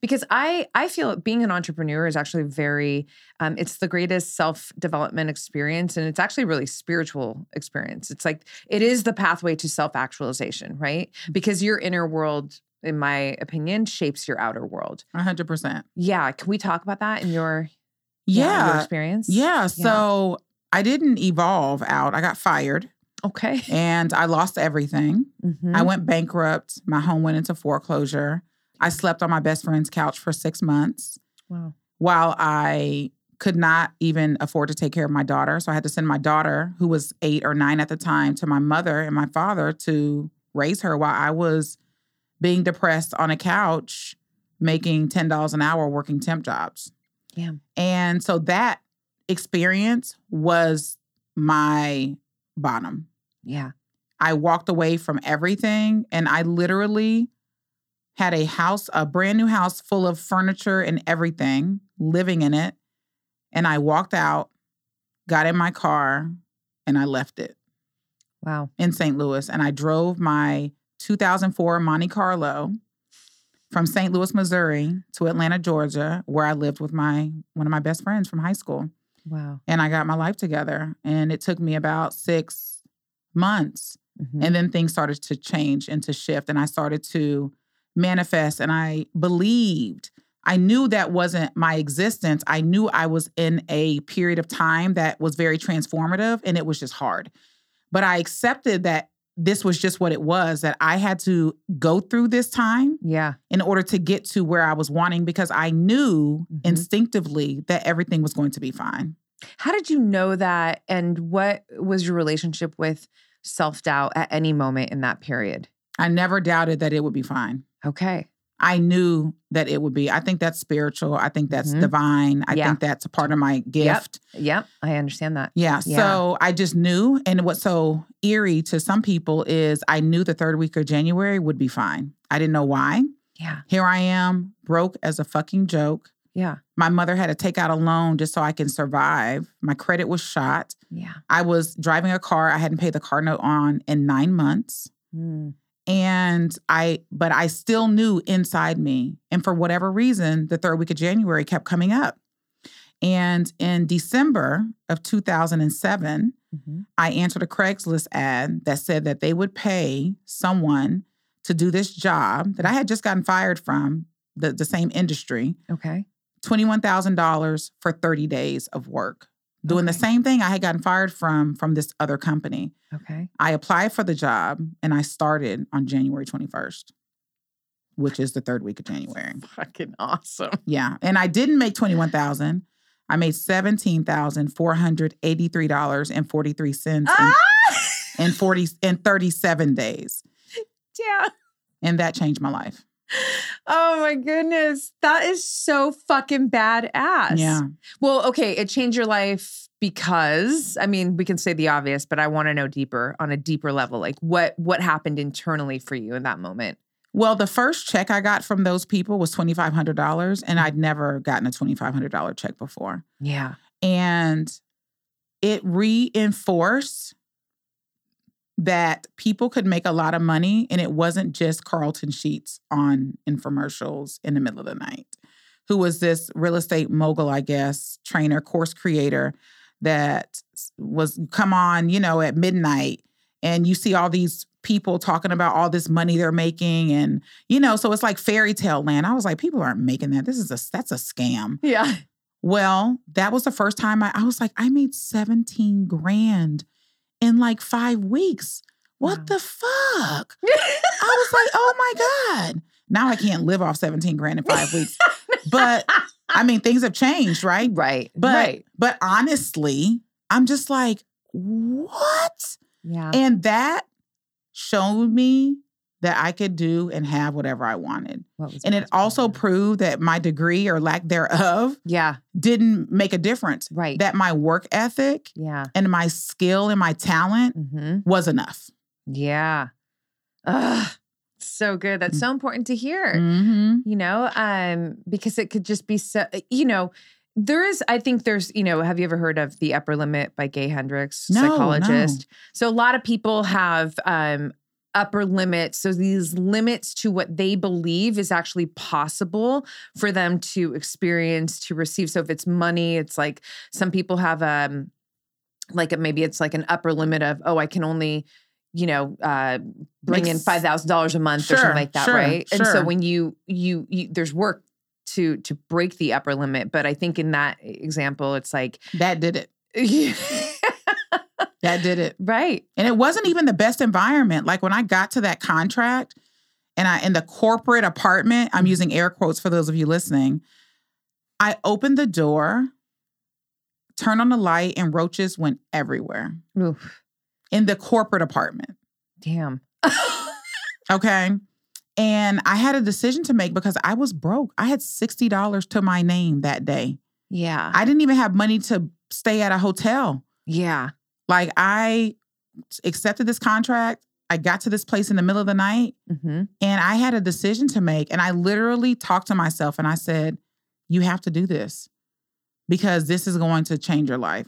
Speaker 3: because I I feel being an entrepreneur is actually very um, it's the greatest self development experience and it's actually a really spiritual experience. It's like it is the pathway to self actualization, right? Because your inner world, in my opinion, shapes your outer world.
Speaker 1: Hundred percent.
Speaker 3: Yeah, can we talk about that in your your
Speaker 1: Yeah.
Speaker 3: experience?
Speaker 1: Yeah. So I didn't evolve out. I got fired
Speaker 3: Okay. *laughs*
Speaker 1: and I lost everything.
Speaker 3: Mhm.
Speaker 1: I went bankrupt. My home went into foreclosure. I slept on my best friend's couch for six months.
Speaker 3: wow.
Speaker 1: while I could not even afford to take care of my daughter. So I had to send my daughter, who was eight or nine at the time, to my mother and my father to raise her while I was being depressed on a couch, making $10 an hour working temp jobs.
Speaker 3: Yeah.
Speaker 1: And so that experience was my bottom.
Speaker 3: Yeah.
Speaker 1: I walked away from everything and I literally had a house, a brand new house full of furniture and everything, living in it. And I walked out, got in my car, and I left it
Speaker 3: Wow.
Speaker 1: in St. Louis. And I drove my 2004 Monte Carlo from St. Louis, Missouri to Atlanta, Georgia, where I lived with my one of my best friends from high school.
Speaker 3: Wow.
Speaker 1: And I got my life together. And it took me about six months
Speaker 3: Mhm.
Speaker 1: and then things started to change and to shift. And I started to manifest. And I believed, I knew that wasn't my existence. I knew I was in a period of time that was very transformative and it was just hard. But I accepted that this was just what it was, that I had to go through this time
Speaker 3: yeah.
Speaker 1: in order to get to where I was wanting because I knew
Speaker 3: Mhm.
Speaker 1: instinctively that everything was going to be fine.
Speaker 3: How did you know that? And what was your relationship with self doubt at any moment in that period?
Speaker 1: I never doubted that it would be fine.
Speaker 3: Okay.
Speaker 1: I knew that it would be. I think that's spiritual. I think that's
Speaker 3: Mhm.
Speaker 1: divine. I
Speaker 3: Yeah.
Speaker 1: think that's a part of my gift.
Speaker 3: Yep. I understand that.
Speaker 1: Yeah.
Speaker 3: Yeah.
Speaker 1: So I just knew. And what's so eerie to some people is I knew the third week of January would be fine. I didn't know why.
Speaker 3: Yeah.
Speaker 1: Here I am, broke as a fucking joke.
Speaker 3: Yeah.
Speaker 1: My mother had to take out a loan just so I can survive. My credit was shot.
Speaker 3: Yeah.
Speaker 1: I was driving a car I hadn't paid the car note on in nine months.
Speaker 3: Mm.
Speaker 1: And I, but I still knew inside me. And for whatever reason, the third week of January kept coming up. And in December of 2007,
Speaker 3: Mhm.
Speaker 1: I answered a Craigslist ad that said that they would pay someone to do this job that I had just gotten fired from, the, the same industry,
Speaker 3: Okay.
Speaker 1: $21,000 for 30 days of work. Doing the same thing I had gotten fired from from this other company.
Speaker 3: Okay.
Speaker 1: I applied for the job and I started on January 21st, which is the third week of January.
Speaker 3: Fucking awesome.
Speaker 1: Yeah. And I didn't make 21,000. I made $17,483.43 in,
Speaker 3: Ah!
Speaker 1: in 40 in 37 days. *laughs*
Speaker 3: Yeah.
Speaker 1: And that changed my life.
Speaker 3: Oh my goodness. That is so fucking badass.
Speaker 1: Yeah.
Speaker 3: Well, okay, it changed your life because I mean, we can say the obvious, but I want to know deeper on a deeper level. Like what what happened internally for you in that moment?
Speaker 1: Well, the first check I got from those people was $2,500, and mm. I'd never gotten a $2,500 check before.
Speaker 3: Yeah.
Speaker 1: And it reinforced that people could make a lot of money and it wasn't just Carleton Sheets on infomercials in the middle of the night, who was this real estate mogul, I guess, trainer, course creator that was come on, you know, at midnight and you see all these people talking about all this money they're making and you know so it's like fairy tale land. I was like people aren't making that. This is a that's a scam.
Speaker 3: Yeah.
Speaker 1: well, that was the first time I, I was like, I made 17 grand in like five weeks. What
Speaker 3: Wow.
Speaker 1: the fuck? *laughs* I was like, oh my God. Now I can't live off 17 grand in five weeks. But I mean, things have changed, right?
Speaker 3: right.
Speaker 1: But
Speaker 3: right.
Speaker 1: but honestly, I'm just like, what?
Speaker 3: Yeah.
Speaker 1: And that showed me that I could do and have whatever I wanted.
Speaker 3: What
Speaker 1: And it also proved that my degree or lack thereof
Speaker 3: Yeah.
Speaker 1: didn't make a difference.
Speaker 3: Right.
Speaker 1: That my work ethic
Speaker 3: yeah.
Speaker 1: and my skill and my talent
Speaker 3: Mm-hmm.
Speaker 1: was enough.
Speaker 3: Yeah. Ugh. So good. That's so important to hear.
Speaker 1: Mm-hmm.
Speaker 3: you know um because it could just be so you know there is i think there's you know have you ever heard of the upper limit by gay hendricks
Speaker 1: No,
Speaker 3: psychologist so a lot of people have um upper limits so these limits to what they believe is actually possible for them to experience to receive. So if it's money it's like some people have um like a, maybe it's like an upper limit of oh i can only you know uh bring in five thousand dollars a month or something like that
Speaker 1: sure,
Speaker 3: right? And so when you, you you there's work to to break the upper limit but i think in that example it's like
Speaker 1: That did it. *laughs* That did it.
Speaker 3: right
Speaker 1: And it wasn't even the best environment. Like when I got to that contract and I in the corporate apartment, I'm mm-hmm. using air quotes for those of you listening. I opened the door, turned on the light, and roaches went everywhere
Speaker 3: Oof.
Speaker 1: in the corporate apartment.
Speaker 3: damn *laughs*
Speaker 1: Okay. And I had a decision to make because I was broke. I had $60 to my name that day.
Speaker 3: yeah
Speaker 1: I didn't even have money to stay at a hotel.
Speaker 3: Yeah.
Speaker 1: Like I accepted this contract. I got to this place in the middle of the night
Speaker 3: hmm
Speaker 1: and I had a decision to make. And I literally talked to myself and I said, You have to do this because this is going to change your life.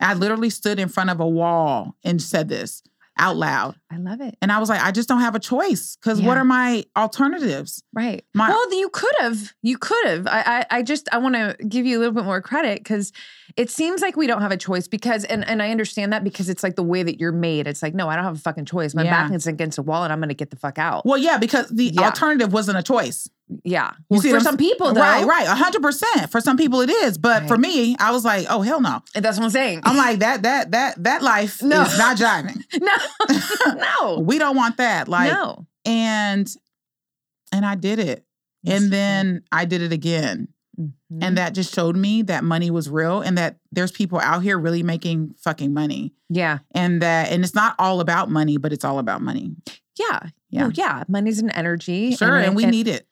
Speaker 1: I literally stood in front of a wall and said this out loud.
Speaker 3: I love it.
Speaker 1: And I was like, I just don't have a choice because what are my alternatives?
Speaker 3: Right.
Speaker 1: My-
Speaker 3: well, you could have. You could have. I, I, I just I want to give you a little bit more credit because it seems like we don't have a choice because and and I understand that because it's like the way that you're made. It's like no, I don't have a fucking choice. My
Speaker 1: Yeah.
Speaker 3: back is against a wall and I'm going to get the fuck out.
Speaker 1: Well, yeah, because the
Speaker 3: Yeah.
Speaker 1: alternative wasn't a choice.
Speaker 3: yeah.
Speaker 1: You
Speaker 3: Well,
Speaker 1: see
Speaker 3: for some people, though,
Speaker 1: Right, right. hundred percent. For some people it is. But for me, I was like, oh hell no.
Speaker 3: And that's what I'm saying.
Speaker 1: I'm like, that that that that life *laughs*
Speaker 3: No.
Speaker 1: is not jiving. *laughs*
Speaker 3: no, *laughs* no,
Speaker 1: We don't want that. Like
Speaker 3: no.
Speaker 1: and and I did it.
Speaker 3: Yes,
Speaker 1: and then I did it again.
Speaker 3: Mhm.
Speaker 1: And that just showed me that money was real and that there's people out here really making fucking money.
Speaker 3: yeah,
Speaker 1: And that and it's not all about money, but it's all about money.
Speaker 3: yeah,
Speaker 1: Yeah.
Speaker 3: Well, yeah. Money's an energy.
Speaker 1: Sure. And, we need it.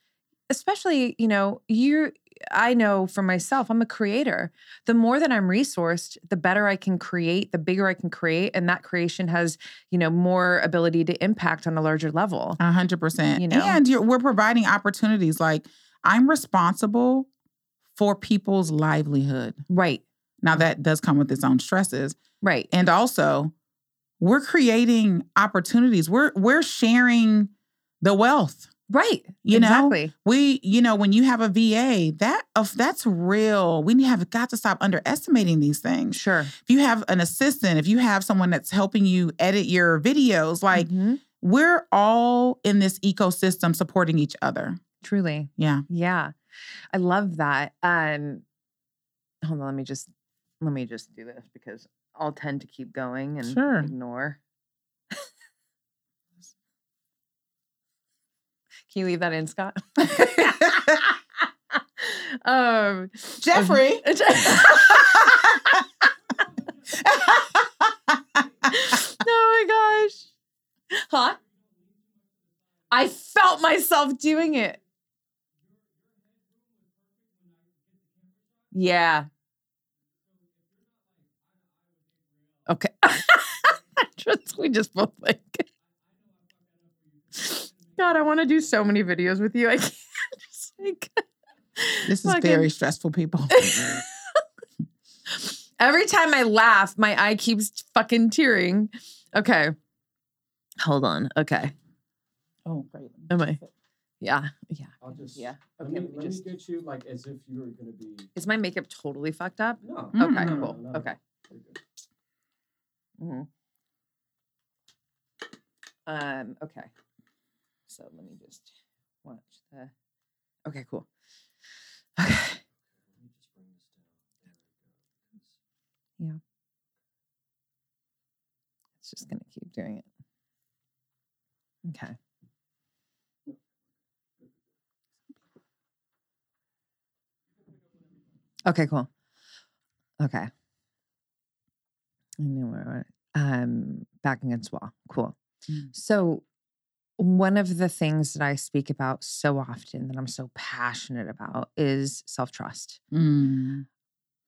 Speaker 3: especially you know you i know for myself i'm a creator the more that i'm resourced the better i can create the bigger i can create and that creation has you know more ability to impact on a larger level
Speaker 1: A hundred percent.
Speaker 3: You know?
Speaker 1: And you're, we're providing opportunities. Like I'm responsible for people's livelihood.
Speaker 3: right
Speaker 1: Now that does come with its own stresses.
Speaker 3: right
Speaker 1: And also, we're creating opportunities. We're we're sharing the wealth.
Speaker 3: right
Speaker 1: You know?
Speaker 3: exactly
Speaker 1: We, you know, when you have a VA, that of that's real. We have got to stop underestimating these things.
Speaker 3: sure
Speaker 1: If you have an assistant, if you have someone that's helping you edit your videos, like
Speaker 3: Mhm.
Speaker 1: we're all in this ecosystem supporting each other.
Speaker 3: Truly
Speaker 1: Yeah.
Speaker 3: yeah i love that um hold on let me just let me just do this because i'll tend to keep going and
Speaker 1: Sure.
Speaker 3: ignore *laughs* can you leave that in scott *laughs* um
Speaker 1: Jeffrey. *laughs*
Speaker 3: oh my gosh. Huh? I felt myself doing it. Yeah. Okay. *laughs* we just both like. God, I want to do so many videos with you. I *laughs* can't just like.
Speaker 1: this is
Speaker 3: fucking-
Speaker 1: very stressful, people. *laughs*
Speaker 3: Every time I laugh, my eye keeps fucking tearing. Okay. Hold on. Okay.
Speaker 1: oh, great.
Speaker 3: Am I? Yeah. Yeah.
Speaker 4: I'll just
Speaker 3: Yeah.
Speaker 4: Let,
Speaker 3: Okay.
Speaker 4: me,
Speaker 3: let me
Speaker 4: let
Speaker 3: just.
Speaker 4: me get you like as if you were gonna be.
Speaker 3: Is my makeup totally fucked up?
Speaker 4: No.
Speaker 1: Mm,
Speaker 3: Okay.
Speaker 1: no,
Speaker 3: Cool.
Speaker 4: no, no.
Speaker 3: Okay.
Speaker 4: You're good.
Speaker 3: hmm Um. Okay. So let me just watch the. Okay. Cool. Okay.
Speaker 4: Let me just bring this down. There we go. Yeah.
Speaker 3: It's just gonna keep doing it. Okay. Okay, cool. Okay. I know where um back against wall. Cool.
Speaker 1: Mm.
Speaker 3: So one of the things that I speak about so often that I'm so passionate about is self-trust.
Speaker 1: Mm.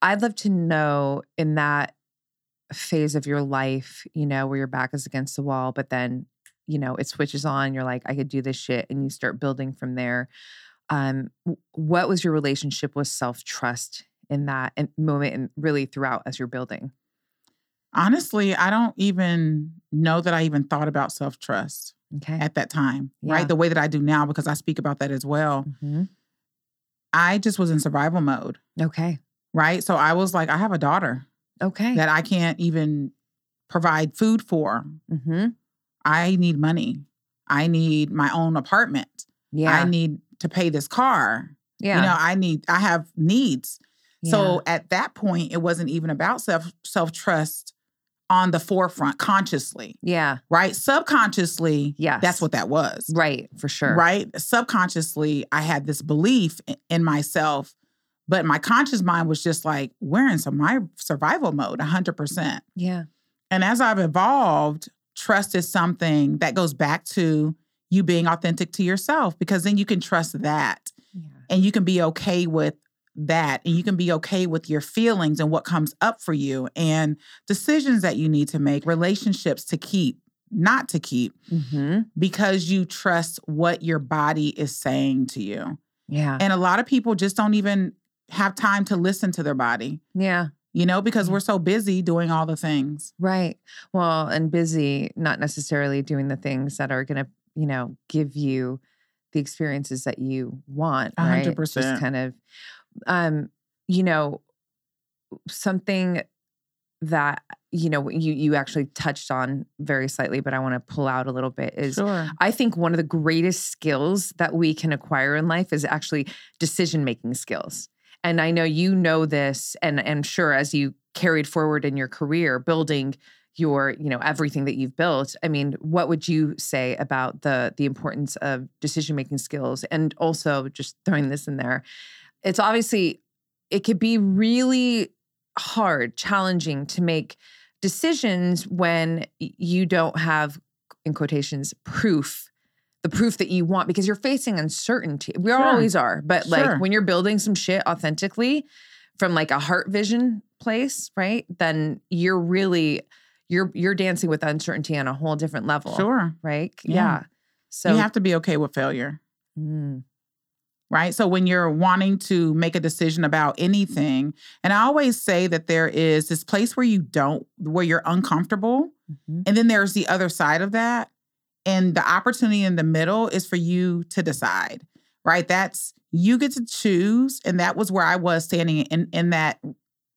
Speaker 3: I'd love to know in that phase of your life, you know, where your back is against the wall, but then, you know, it switches on, you're like, I could do this shit, and you start building from there. Um, what was your relationship with self-trust in that moment and really throughout as you're building?
Speaker 1: Honestly, I don't even know that I even thought about self trust
Speaker 3: Okay.
Speaker 1: at that time,
Speaker 3: Yeah.
Speaker 1: right? The way that I do now, because I speak about that as well.
Speaker 3: Mhm.
Speaker 1: I just was in survival mode,
Speaker 3: Okay.
Speaker 1: right? So I was like, I have a daughter
Speaker 3: Okay.
Speaker 1: that I can't even provide food for.
Speaker 3: hmm
Speaker 1: I need money. I need my own apartment.
Speaker 3: Yeah.
Speaker 1: I need to pay this car.
Speaker 3: yeah.
Speaker 1: You know, I need, I have needs.
Speaker 3: yeah.
Speaker 1: So at that point, it wasn't even about self self trust on the forefront consciously,
Speaker 3: yeah.
Speaker 1: right? Subconsciously,
Speaker 3: Yes.
Speaker 1: that's what that was.
Speaker 3: Right. For sure.
Speaker 1: Right? Subconsciously, I had this belief in myself, but my conscious mind was just like, we're in some my survival mode, 100%.
Speaker 3: Yeah.
Speaker 1: And as I've evolved, trust is something that goes back to you being authentic to yourself because then you can trust that
Speaker 3: Yeah.
Speaker 1: and you can be okay with that and you can be okay with your feelings and what comes up for you and decisions that you need to make, relationships to keep, not to keep,
Speaker 3: Mm-hmm.
Speaker 1: because you trust what your body is saying to you.
Speaker 3: Yeah.
Speaker 1: And a lot of people just don't even have time to listen to their body,
Speaker 3: Yeah.
Speaker 1: you know, because we're so busy doing all the things.
Speaker 3: Right. Well, and busy, not necessarily doing the things that are going to, you know, give you the experiences that you want. Right.
Speaker 1: 100%.
Speaker 3: Just kind of, um, you know, something that you know you you actually touched on very slightly, but I want to pull out a little bit is
Speaker 1: Sure.
Speaker 3: I think one of the greatest skills that we can acquire in life is actually decision making skills. And I know you know this, and and sure as you carried forward in your career, building your you know everything that you've built. I mean, what would you say about the the importance of decision making skills, and also just throwing this in there? It's obviously it could be really hard, challenging to make decisions when you don't have in quotations proof the proof that you want because you're facing uncertainty we
Speaker 1: Sure.
Speaker 3: always are but
Speaker 1: Sure.
Speaker 3: like when you're building some shit authentically from like a heart vision place right then you're really you're you're dancing with uncertainty on a whole different level
Speaker 1: Sure.
Speaker 3: right
Speaker 1: Yeah.
Speaker 3: yeah, so
Speaker 1: you have to be okay with failure.
Speaker 3: Mm,
Speaker 1: right? So when you're wanting to make a decision about anything, and I always say that there is this place where you don't, where you're uncomfortable,
Speaker 3: mhm.
Speaker 1: and then there's the other side of that. And the opportunity in the middle is for you to decide, right? That's you get to choose. And that was where I was standing in, in that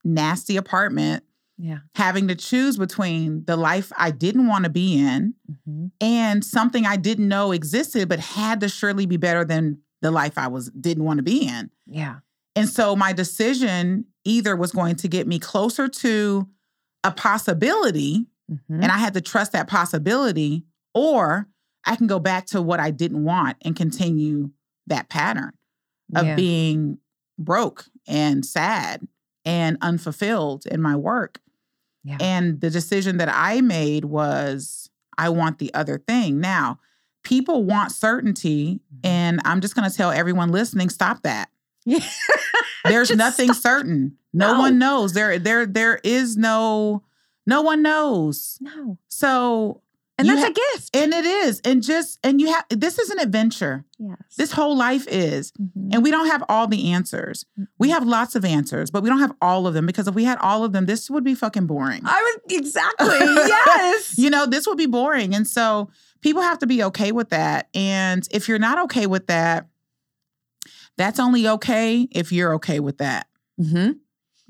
Speaker 1: nasty apartment,
Speaker 3: yeah
Speaker 1: having to choose between the life I didn't want to be in
Speaker 3: mhm.
Speaker 1: and something I didn't know existed, but had to surely be better than the life I was didn't want to be in.
Speaker 3: yeah
Speaker 1: And so my decision either was going to get me closer to a possibility,
Speaker 3: mhm.
Speaker 1: and I had to trust that possibility, or I can go back to what I didn't want and continue that pattern of
Speaker 3: Yeah.
Speaker 1: being broke and sad and unfulfilled in my work.
Speaker 3: Yeah.
Speaker 1: And the decision that I made was I want the other thing. Now, people want certainty,
Speaker 3: Mhm.
Speaker 1: and I'm just going to tell everyone listening stop that.
Speaker 3: Yeah. *laughs*
Speaker 1: There's nothing
Speaker 3: stop.
Speaker 1: certain. No,
Speaker 3: No.
Speaker 1: one knows. There there there is no no one knows.
Speaker 3: no
Speaker 1: So
Speaker 3: and
Speaker 1: You
Speaker 3: that's
Speaker 1: ha-
Speaker 3: a gift
Speaker 1: and it is. And just and you have this is an adventure.
Speaker 3: yes
Speaker 1: This whole life is.
Speaker 3: Mhm.
Speaker 1: And we don't have all the answers. We have lots of answers, but we don't have all of them because if we had all of them, this would be fucking boring.
Speaker 3: I would exactly *laughs* yes.
Speaker 1: you know, this would be boring. And so people have to be okay with that. And if you're not okay with that, that's only okay if you're okay with that.
Speaker 3: hmm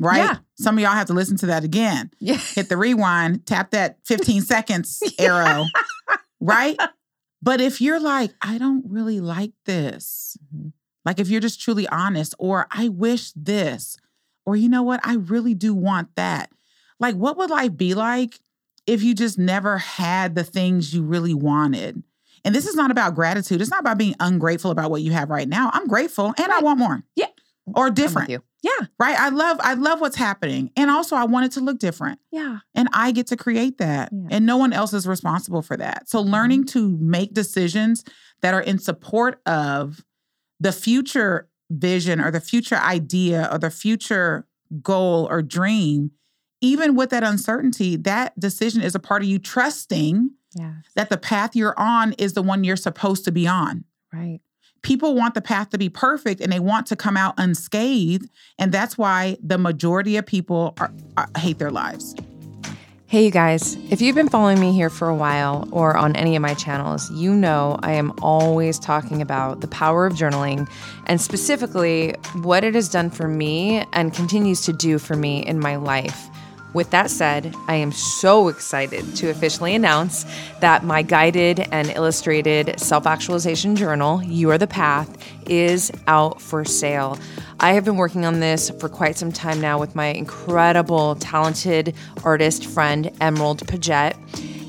Speaker 1: Right?
Speaker 3: Yeah.
Speaker 1: Some of y'all have to listen to that again.
Speaker 3: Yeah.
Speaker 1: Hit the rewind, tap that 15 seconds *laughs* arrow. Right? But if you're like, I don't really like this,
Speaker 3: Mhm.
Speaker 1: like if you're just truly honest, or I wish this, or you know what, I really do want that. Like, what would life be like if you just never had the things you really wanted? And this is not about gratitude. It's not about being ungrateful about what you have right now. I'm grateful and I want more.
Speaker 3: Yeah.
Speaker 1: Or different.
Speaker 3: Yeah.
Speaker 1: Right? I love I love what's happening. And also I want it to look different.
Speaker 3: Yeah.
Speaker 1: And I get to create that.
Speaker 3: Yeah.
Speaker 1: And no one else is responsible for that. So learning mm-hmm. to make decisions that are in support of the future vision or the future idea or the future goal or dream, even with that uncertainty, that decision is a part of you trusting
Speaker 3: Yeah.
Speaker 1: that the path you're on is the one you're supposed to be on.
Speaker 3: Right.
Speaker 1: People want the path to be perfect and they want to come out unscathed. And that's why the majority of people are, are- hate their lives.
Speaker 5: Hey, you guys, if you've been following me here for a while or on any of my channels, you know I am always talking about the power of journaling and specifically what it has done for me and continues to do for me in my life. With that said, I am so excited to officially announce that my guided and illustrated self actualization journal, You Are the Path, is out for sale. I have been working on this for quite some time now with my incredible, talented artist friend, Emerald Paget.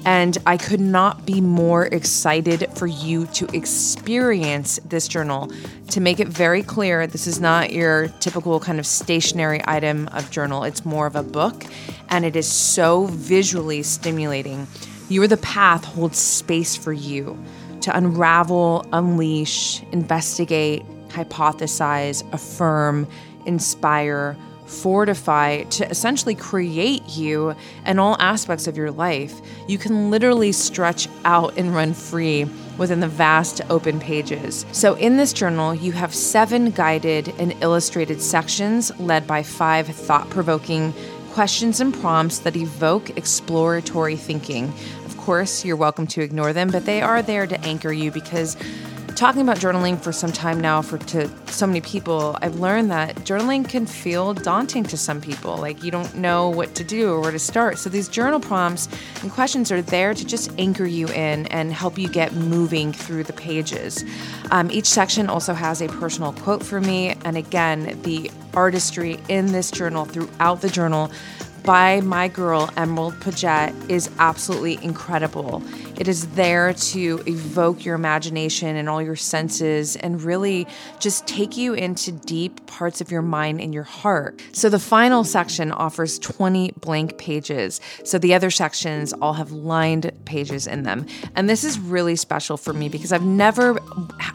Speaker 5: And I could not be more excited for you to experience this journal. To make it very clear, this is not your typical kind of stationery item of journal, it's more of a book, and it is so visually stimulating. You are the path holds space for you to unravel, unleash, investigate, hypothesize, affirm, inspire, fortify, to essentially create you and all aspects of your life. You can literally stretch out and run free within the vast open pages. So, in this journal, you have seven guided and illustrated sections led by five thought provoking questions and prompts that evoke exploratory thinking. Of course, you're welcome to ignore them, but they are there to anchor you because talking about journaling for some time now for to so many people i've learned that journaling can feel daunting to some people. Like you don't know what to do or where to start. So these journal prompts and questions are there to just anchor you in and help you get moving through the pages. Um, each section also has a personal quote for me. And again the artistry in this journal throughout the journal by my girl Emerald Paget is absolutely incredible. It is there to evoke your imagination and all your senses and really just take you into deep parts of your mind and your heart. So the final section offers 20 blank pages. So the other sections all have lined pages in them. And this is really special for me because I've never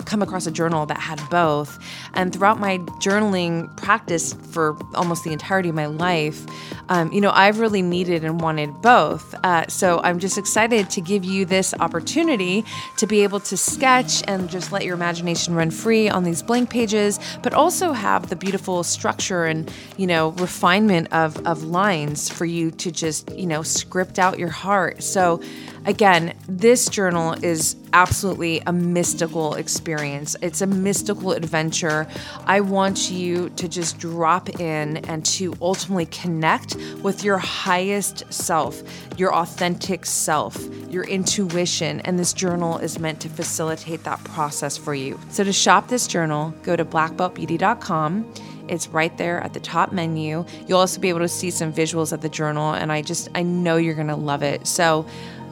Speaker 5: come across a journal that had both. And throughout my journaling practice for almost the entirety of my life, um, you know, I've really needed and wanted both. Uh, so I'm just excited to give you this opportunity to be able to sketch and just let your imagination run free on these blank pages, but also have the beautiful structure and, you know, refinement of, of lines for you to just, you know, script out your heart. So, Again, this journal is absolutely a mystical experience. It's a mystical adventure. I want you to just drop in and to ultimately connect with your highest self, your authentic self, your intuition. And this journal is meant to facilitate that process for you. So to shop this journal, go to blackbeltbeauty.com. It's right there at the top menu. You'll also be able to see some visuals of the journal, and I just, I know you're gonna love it. So,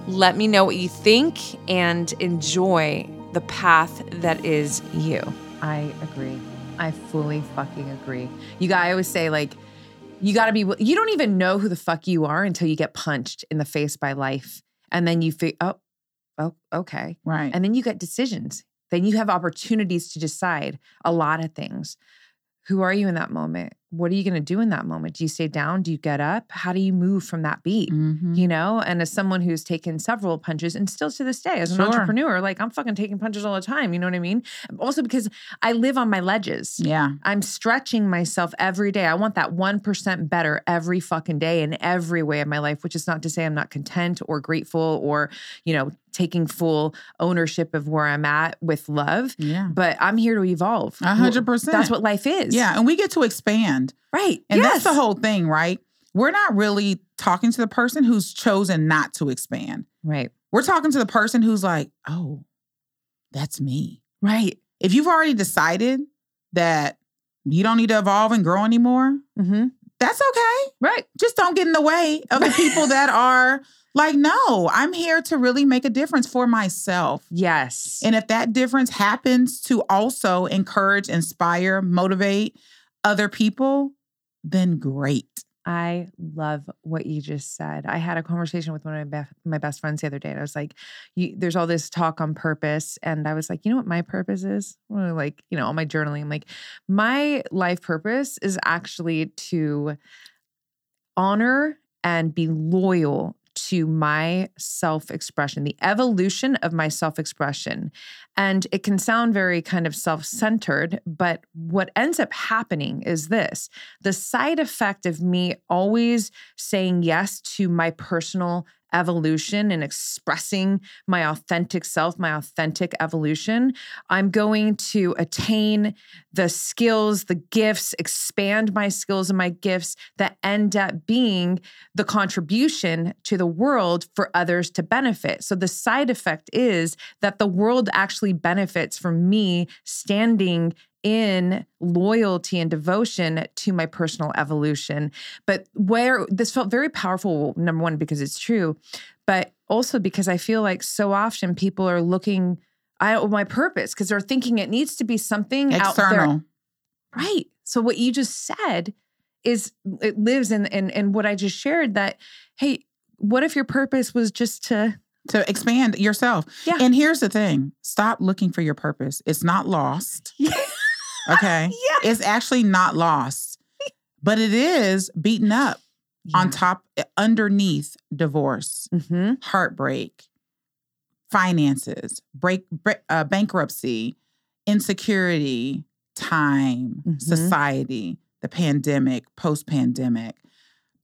Speaker 5: let me know what you think and enjoy the path that is you.
Speaker 3: I agree. I fully fucking agree. You got I always say like you got to be you don't even know who the fuck you are until you get punched in the face by life and then you feel oh oh okay.
Speaker 1: Right.
Speaker 3: And then you get decisions. Then you have opportunities to decide a lot of things. Who are you in that moment? What are you going to do in that moment? Do you stay down? Do you get up? How do you move from that beat?
Speaker 1: Mhm.
Speaker 3: You know, and as someone who's taken several punches and still to this day, as an
Speaker 1: Sure.
Speaker 3: entrepreneur, like I'm fucking taking punches all the time. You know what I mean? Also because I live on my ledges.
Speaker 1: Yeah.
Speaker 3: I'm stretching myself every day. I want that 1% better every fucking day in every way of my life, which is not to say I'm not content or grateful or, you know, taking full ownership of where I'm at with love.
Speaker 1: Yeah.
Speaker 3: But I'm here to evolve.
Speaker 1: A hundred percent.
Speaker 3: That's what life is.
Speaker 1: Yeah. And we get to expand.
Speaker 3: Right.
Speaker 1: And
Speaker 3: yes.
Speaker 1: that's the whole thing, right? We're not really talking to the person who's chosen not to expand.
Speaker 3: Right.
Speaker 1: We're talking to the person who's like, oh, that's me.
Speaker 3: Right.
Speaker 1: If you've already decided that you don't need to evolve and grow anymore,
Speaker 3: Mm-hmm.
Speaker 1: that's okay.
Speaker 3: Right.
Speaker 1: Just don't get in the way of the people that *laughs* are like, no, I'm here to really make a difference for myself.
Speaker 3: Yes.
Speaker 1: And if that difference happens to also encourage, inspire, motivate other people, then great.
Speaker 3: I love what you just said. I had a conversation with one of my, be- my best friends the other day, and I was like, "There's all this talk on purpose," and I was like, "You know what my purpose is?" Like, you know, all my journaling. I'm like, my life purpose is actually to honor and be loyal to my self expression, the evolution of my self expression. And it can sound very kind of self centered, but what ends up happening is this the side effect of me always saying yes to my personal evolution and expressing my authentic self, my authentic evolution, I'm going to attain the skills, the gifts, expand my skills and my gifts that end up being the contribution to the world for others to benefit. So the side effect is that the world actually benefits from me standing in loyalty and devotion to my personal evolution. But where this felt very powerful, number one, because it's true, but also because I feel like so often people are looking I my purpose because they're thinking it needs to be something out there.
Speaker 1: External.
Speaker 3: Right. So what you just said is it lives in in in what I just shared that hey, what if your purpose was just to
Speaker 1: To expand yourself.
Speaker 3: Yeah.
Speaker 1: And here's the thing stop looking for your purpose. It's not lost. *laughs* Okay. *laughs*
Speaker 3: yeah.
Speaker 1: It's actually not lost, but it is beaten up on top, eh, underneath divorce,
Speaker 3: hmm
Speaker 1: heartbreak, finances, break, uh, bankruptcy, insecurity, time,
Speaker 3: Mhm.
Speaker 1: society, the pandemic, post pandemic,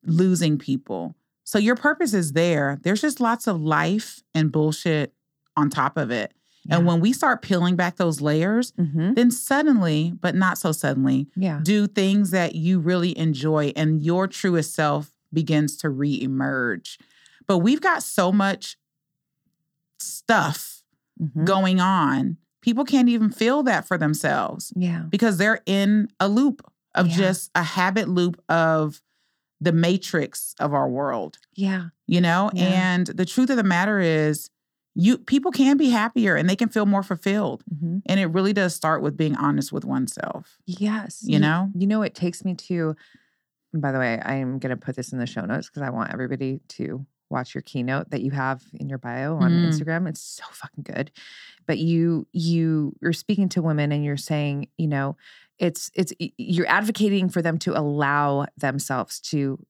Speaker 1: losing people. So your purpose is there. There's just lots of life and bullshit on top of it. And when we start peeling back those layers,
Speaker 3: hmm
Speaker 1: then suddenly, but not so suddenly,
Speaker 3: Yeah.
Speaker 1: do things that you really enjoy and your truest self begins to re-emerge. But we've got so much stuff
Speaker 3: Mhm.
Speaker 1: going on. People can't even feel that for themselves
Speaker 3: Yeah.
Speaker 1: because they're in a loop of
Speaker 3: Yeah.
Speaker 1: just a habit loop of the matrix of our world,
Speaker 3: Yeah.
Speaker 1: you know?
Speaker 3: Yeah.
Speaker 1: And the truth of the matter is you people can be happier and they can feel more fulfilled.
Speaker 3: hmm
Speaker 1: And it really does start with being honest with oneself.
Speaker 3: Yes.
Speaker 1: You know?
Speaker 3: You know, it takes me to, by the way, I'm going to put this in the show notes because I want everybody to watch your keynote that you have in your bio on
Speaker 1: Mm.
Speaker 3: Instagram. It's so fucking good. But you, you, you're speaking to women and you're saying, you know, it's, it's, you're advocating for them to allow themselves to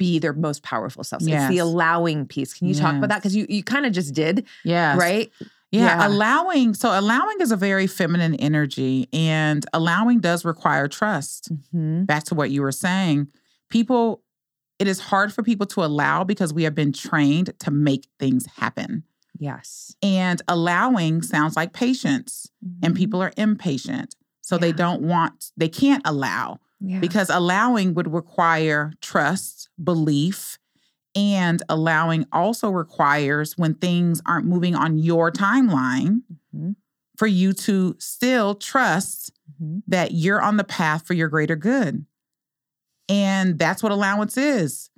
Speaker 3: be their most powerful selves. It's the allowing piece. Can you talk about that? Because you, you kind of just did,
Speaker 1: Yeah.
Speaker 3: right?
Speaker 1: Yeah,
Speaker 3: Yeah.
Speaker 1: allowing. So allowing is a very feminine energy, and allowing does require trust.
Speaker 3: hmm
Speaker 1: Back to what you were saying, people, it is hard for people to allow because we have been trained to make things happen.
Speaker 3: Yes.
Speaker 1: And allowing sounds like patience, and
Speaker 3: Mhm.
Speaker 1: people are impatient. So they don't want, they can't allow
Speaker 3: yeah.
Speaker 1: because allowing would require trust, belief, and allowing also requires when things aren't moving on your timeline
Speaker 3: Mhm.
Speaker 1: for you to still trust
Speaker 3: Mhm.
Speaker 1: that you're on the path for your greater good. And that's what allowance is.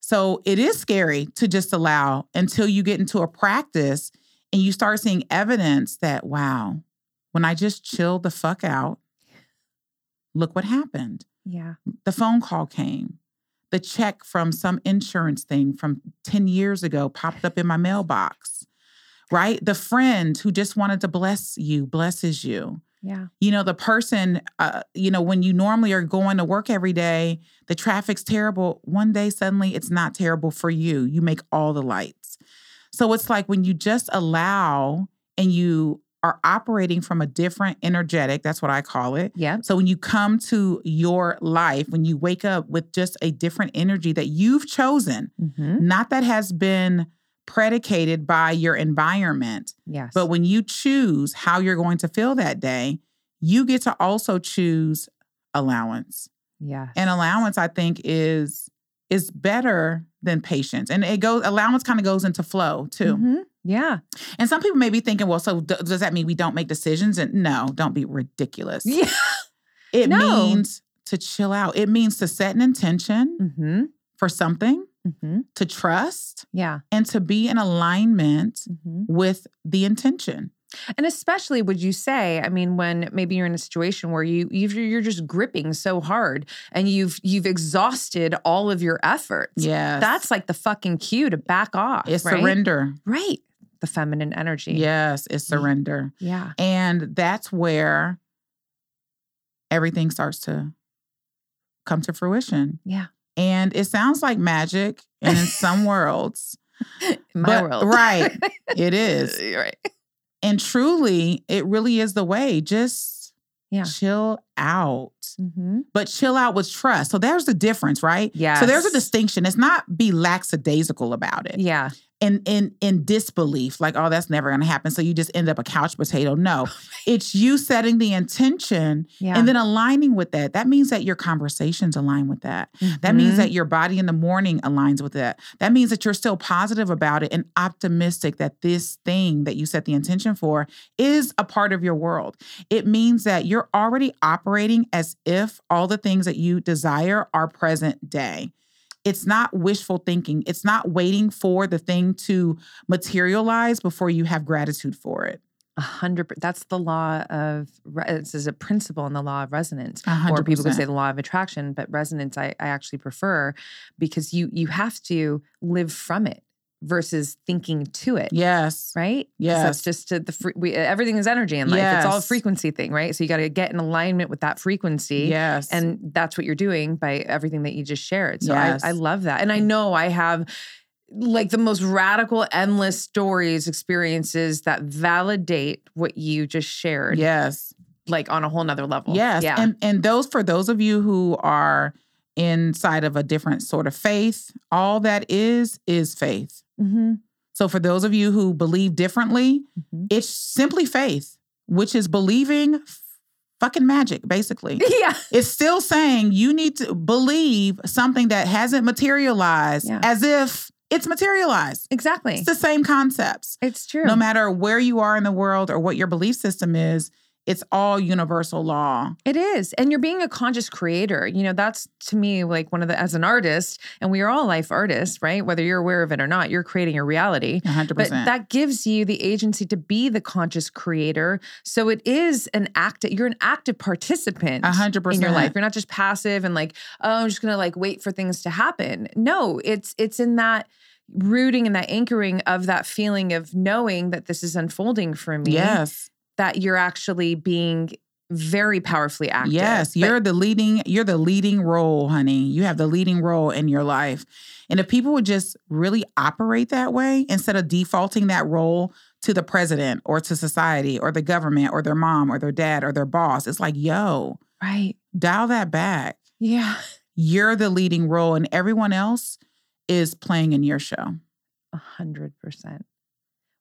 Speaker 1: So it is scary to just allow until you get into a practice and you start seeing evidence that, wow, when I just chilled the fuck out, look what happened
Speaker 3: yeah.
Speaker 1: the phone call came. The check from some insurance thing from 10 years ago popped up in my mailbox, right? The friend who just wanted to bless you blesses you.
Speaker 3: Yeah.
Speaker 1: You know, the person, uh, you know, when you normally are going to work every day, the traffic's terrible. One day, suddenly, it's not terrible for you. You make all the lights. So it's like when you just allow and you are operating from a different energetic, that's what I call it.
Speaker 3: Yeah.
Speaker 1: So when you come to your life, when you wake up with just a different energy that you've chosen,
Speaker 3: Mm-hmm.
Speaker 1: not that has been predicated by your environment,
Speaker 3: Yes.
Speaker 1: but when you choose how you're going to feel that day, you get to also choose allowance.
Speaker 3: yeah.
Speaker 1: And allowance, I think, is is better than patience. And it goes allowance kind of goes into flow too.
Speaker 3: Mhm. Yeah.
Speaker 1: And some people may be thinking, well, so d- does that mean we don't make decisions? And no, don't be ridiculous.
Speaker 3: Yeah.
Speaker 1: It
Speaker 3: No.
Speaker 1: means to chill out. It means to set an intention
Speaker 3: Mm-hmm.
Speaker 1: for something,
Speaker 3: Mm-hmm.
Speaker 1: to trust,
Speaker 3: Yeah.
Speaker 1: and to be in alignment
Speaker 3: Mm-hmm.
Speaker 1: with the intention.
Speaker 3: And especially, would you say? I mean, when maybe you're in a situation where you you've, you're just gripping so hard and you've you've exhausted all of your efforts.
Speaker 1: Yeah.
Speaker 3: That's like the fucking cue to back off.
Speaker 1: it's
Speaker 3: right?
Speaker 1: surrender.
Speaker 3: Right. The feminine energy.
Speaker 1: Yes, it's surrender.
Speaker 3: Yeah.
Speaker 1: And that's where everything starts to come to fruition.
Speaker 3: Yeah.
Speaker 1: And it sounds like magic. And in *laughs* some worlds,
Speaker 3: my
Speaker 1: But-
Speaker 3: world.
Speaker 1: right. *laughs* it is.
Speaker 3: right.
Speaker 1: And truly, it really is the way. Just
Speaker 3: Yeah.
Speaker 1: chill out.
Speaker 3: Mm-hmm.
Speaker 1: But chill out with trust. So there's the difference, right?
Speaker 3: Yeah.
Speaker 1: So there's a distinction. It's not be lackadaisical about it.
Speaker 3: Yeah.
Speaker 1: And in in disbelief, like, oh, that's never gonna happen. So you just end up a couch potato. No. *laughs* it's you setting the intention
Speaker 3: Yeah.
Speaker 1: and then aligning with that. That means that your conversations align with that. That means
Speaker 3: Mhm.
Speaker 1: that your body in the morning aligns with that. That means that you're still positive about it and optimistic that this thing that you set the intention for is a part of your world. It means that you're already operating as if all the things that you desire are present day. It's not wishful thinking. It's not waiting for the thing to materialize before you have gratitude for it.
Speaker 3: A hundred. That's the law of. This is a principle in the law of resonance.
Speaker 1: A hundred
Speaker 3: or people could say the law of attraction, but resonance I, I actually prefer because you you have to live from it. Versus thinking to it.
Speaker 1: Yes.
Speaker 3: Right?
Speaker 1: Yes.
Speaker 3: That's just uh, the fre- we, everything is energy in life. It's all a frequency thing, right? So you got to get in alignment with that frequency.
Speaker 1: Yes.
Speaker 3: And that's what you're doing by everything that you just shared. So
Speaker 1: Yes.
Speaker 3: I, I love that. And I know I have like the most radical, endless stories, experiences that validate what you just shared,
Speaker 1: yes.
Speaker 3: like on a whole nother level.
Speaker 1: Yes.
Speaker 3: Yeah.
Speaker 1: And and those for those of you who are inside of a different sort of faith, all that is is faith.
Speaker 3: Hmm
Speaker 1: So for those of you who believe differently,
Speaker 3: Mhm.
Speaker 1: it's simply faith, which is believing fucking magic, basically. *laughs*
Speaker 3: Yeah.
Speaker 1: it's still saying you need to believe something that hasn't materialized
Speaker 3: Yeah.
Speaker 1: as if it's materialized.
Speaker 3: Exactly.
Speaker 1: It's the same concepts.
Speaker 3: It's true.
Speaker 1: No matter where you are in the world or what your belief system is, it's all universal law.
Speaker 3: It is. And you're being a conscious creator. You know, that's to me like one of the, as an artist, and we are all life artists, right? Whether you're aware of it or not, you're creating your reality.
Speaker 1: 100%.
Speaker 3: But that gives you the agency to be the conscious creator. So it is an active, you're an active participant
Speaker 1: A hundred
Speaker 3: in your life. You're not just passive and like, oh, I'm just gonna like wait for things to happen. No, it's it's in that rooting and that anchoring of that feeling of knowing that this is unfolding for me.
Speaker 1: yes.
Speaker 3: That you're actually being very powerfully active.
Speaker 1: Yes, you're the leading you're the leading role, honey. You have the leading role in your life. And if people would just really operate that way instead of defaulting that role to the president or to society or the government or their mom or their dad or their boss, it's like, yo,
Speaker 3: right.
Speaker 1: dial that back.
Speaker 3: Yeah.
Speaker 1: You're the leading role and everyone else is playing in your show.
Speaker 3: A hundred percent.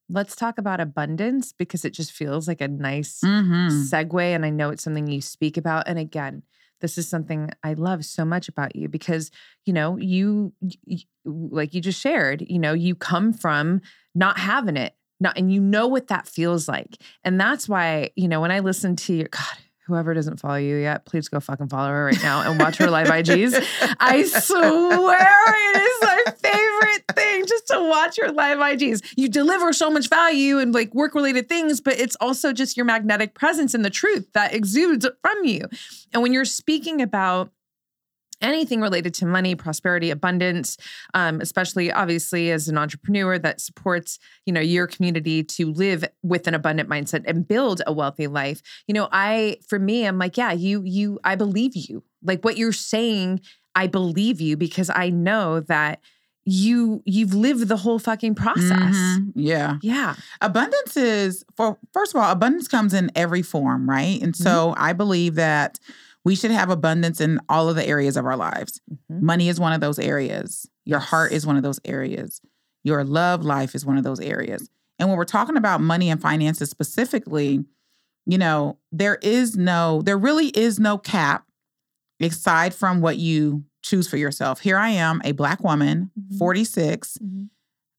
Speaker 3: Let's talk about abundance because it just feels like a nice
Speaker 1: Mhm.
Speaker 3: segue. And I know it's something you speak about. And again, this is something I love so much about you because, you know, you, y- like you just shared, you know, you come from not having it, not, and you know what that feels like. And that's why, you know, when I listen to your, God, whoever doesn't follow you yet, please go fucking follow her right now and watch her live IGs. I swear it is my favorite thing just to watch your live IGs. You deliver so much value and like work related things, but it's also just your magnetic presence and the truth that exudes from you. And when you're speaking about anything related to money, prosperity, abundance, um, especially obviously as an entrepreneur that supports, you know, your community to live with an abundant mindset and build a wealthy life. You know, I for me, I'm like, yeah, you you I believe you. Like what you're saying, I believe you because I know that you you've lived the whole fucking process.
Speaker 1: Mhm. Yeah.
Speaker 3: Yeah.
Speaker 1: abundance is for first of all abundance comes in every form right and so
Speaker 3: Mm-hmm.
Speaker 1: i believe that we should have abundance in all of the areas of our lives
Speaker 3: Mhm.
Speaker 1: money is one of those areas your heart is one of those areas your love life is one of those areas and when we're talking about money and finances specifically you know there is no there really is no cap aside from what you choose for yourself here i am a black woman
Speaker 3: Mhm.
Speaker 1: 46
Speaker 3: Mhm.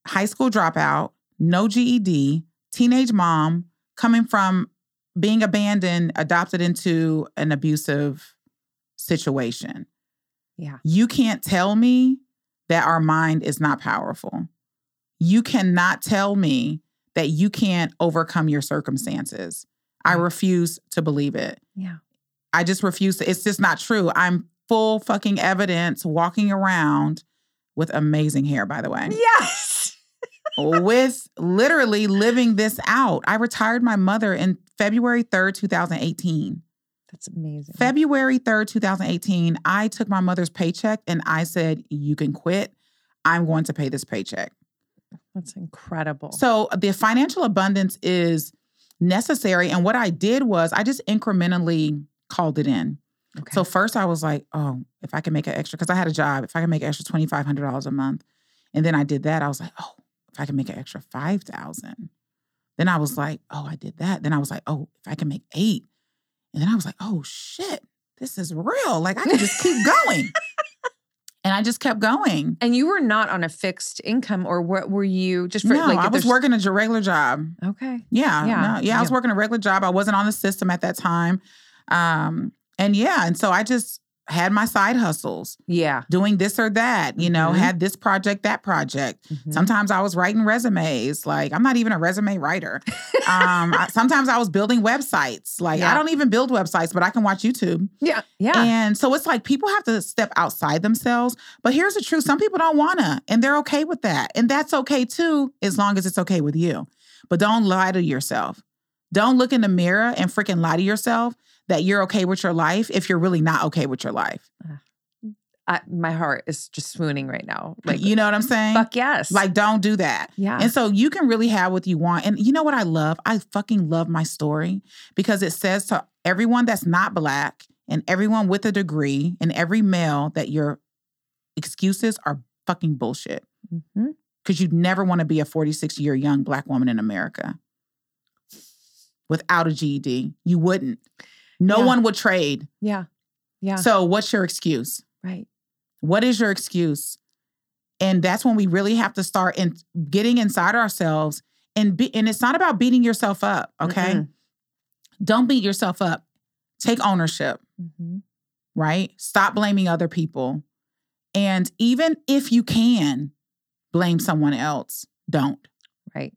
Speaker 1: high school dropout, no GED, teenage mom, coming from being abandoned, adopted into an abusive situation.
Speaker 3: Yeah.
Speaker 1: You can't tell me that our mind is not powerful. You cannot tell me that you can't overcome your circumstances. I refuse to believe it.
Speaker 3: Yeah.
Speaker 1: I just refuse to. It's just not true. I'm full fucking evidence walking around with amazing hair, by the way
Speaker 3: Yes. *laughs*
Speaker 1: with literally living this out. I retired my mother in February 3rd, 2018.
Speaker 3: That's amazing.
Speaker 1: February 3rd, 2018, I took my mother's paycheck and I said, You can quit. I'm going to pay this paycheck.
Speaker 3: That's incredible.
Speaker 1: So the financial abundance is necessary. And what I did was I just incrementally called it in.
Speaker 3: Okay.
Speaker 1: So first I was like, oh, if I can make an extra, because I had a job, if I can make an extra twenty five hundred dollars a month, and then I did that, I was like, oh, if I can make an extra five thousand, then I was like, oh, I did that. Then I was like, oh, if I can make eight, and then I was like, oh shit, this is real. Like I can just keep going, *laughs* and I just kept going.
Speaker 3: And you were not on a fixed income, or what were you just for
Speaker 1: no,
Speaker 3: like?
Speaker 1: I was
Speaker 3: there's-
Speaker 1: working a regular job.
Speaker 3: Okay.
Speaker 1: Yeah,
Speaker 3: Yeah,
Speaker 1: no, yeah, I was working a regular job. I wasn't on the system at that time. Um, and yeah, and so I just had my side hustles,
Speaker 3: Yeah.
Speaker 1: doing this or that, you know,
Speaker 3: Mhm.
Speaker 1: had this project, that project.
Speaker 3: Mhm.
Speaker 1: Sometimes I was writing resumes. Like, I'm not even a resume writer. um, I- *laughs* sometimes I was building websites. Like,
Speaker 3: Yeah.
Speaker 1: I don't even build websites, but I can watch YouTube.
Speaker 3: Yeah. Yeah.
Speaker 1: And so it's like people have to step outside themselves. But here's the truth some people don't wanna, and they're okay with that. And that's okay too, as long as it's okay with you. But don't lie to yourself. Don't look in the mirror and freaking lie to yourself that you're okay with your life if you're really not okay with your life.
Speaker 3: I, my heart is just swooning right now. Like,
Speaker 1: you know what I'm saying?
Speaker 3: fuck yes.
Speaker 1: Like, don't do that.
Speaker 3: yeah.
Speaker 1: And so you can really have what you want. And you know what I love? I fucking love my story because it says to everyone that's not black and everyone with a degree and every male that your excuses are fucking bullshit.
Speaker 3: Mhm.
Speaker 1: Because you'd never want to be a 46 year young black woman in America without a GED. You wouldn't. No
Speaker 3: Yeah.
Speaker 1: one would trade.
Speaker 3: Yeah. Yeah.
Speaker 1: So, what's your excuse?
Speaker 3: right.
Speaker 1: What is your excuse? And that's when we really have to start in getting inside ourselves and be, and it's not about beating yourself up, okay?
Speaker 3: Mm-mm.
Speaker 1: Don't beat yourself up. Take ownership,
Speaker 3: Mhm.
Speaker 1: right? Stop blaming other people. And even if you can blame someone else, don't.
Speaker 3: Right.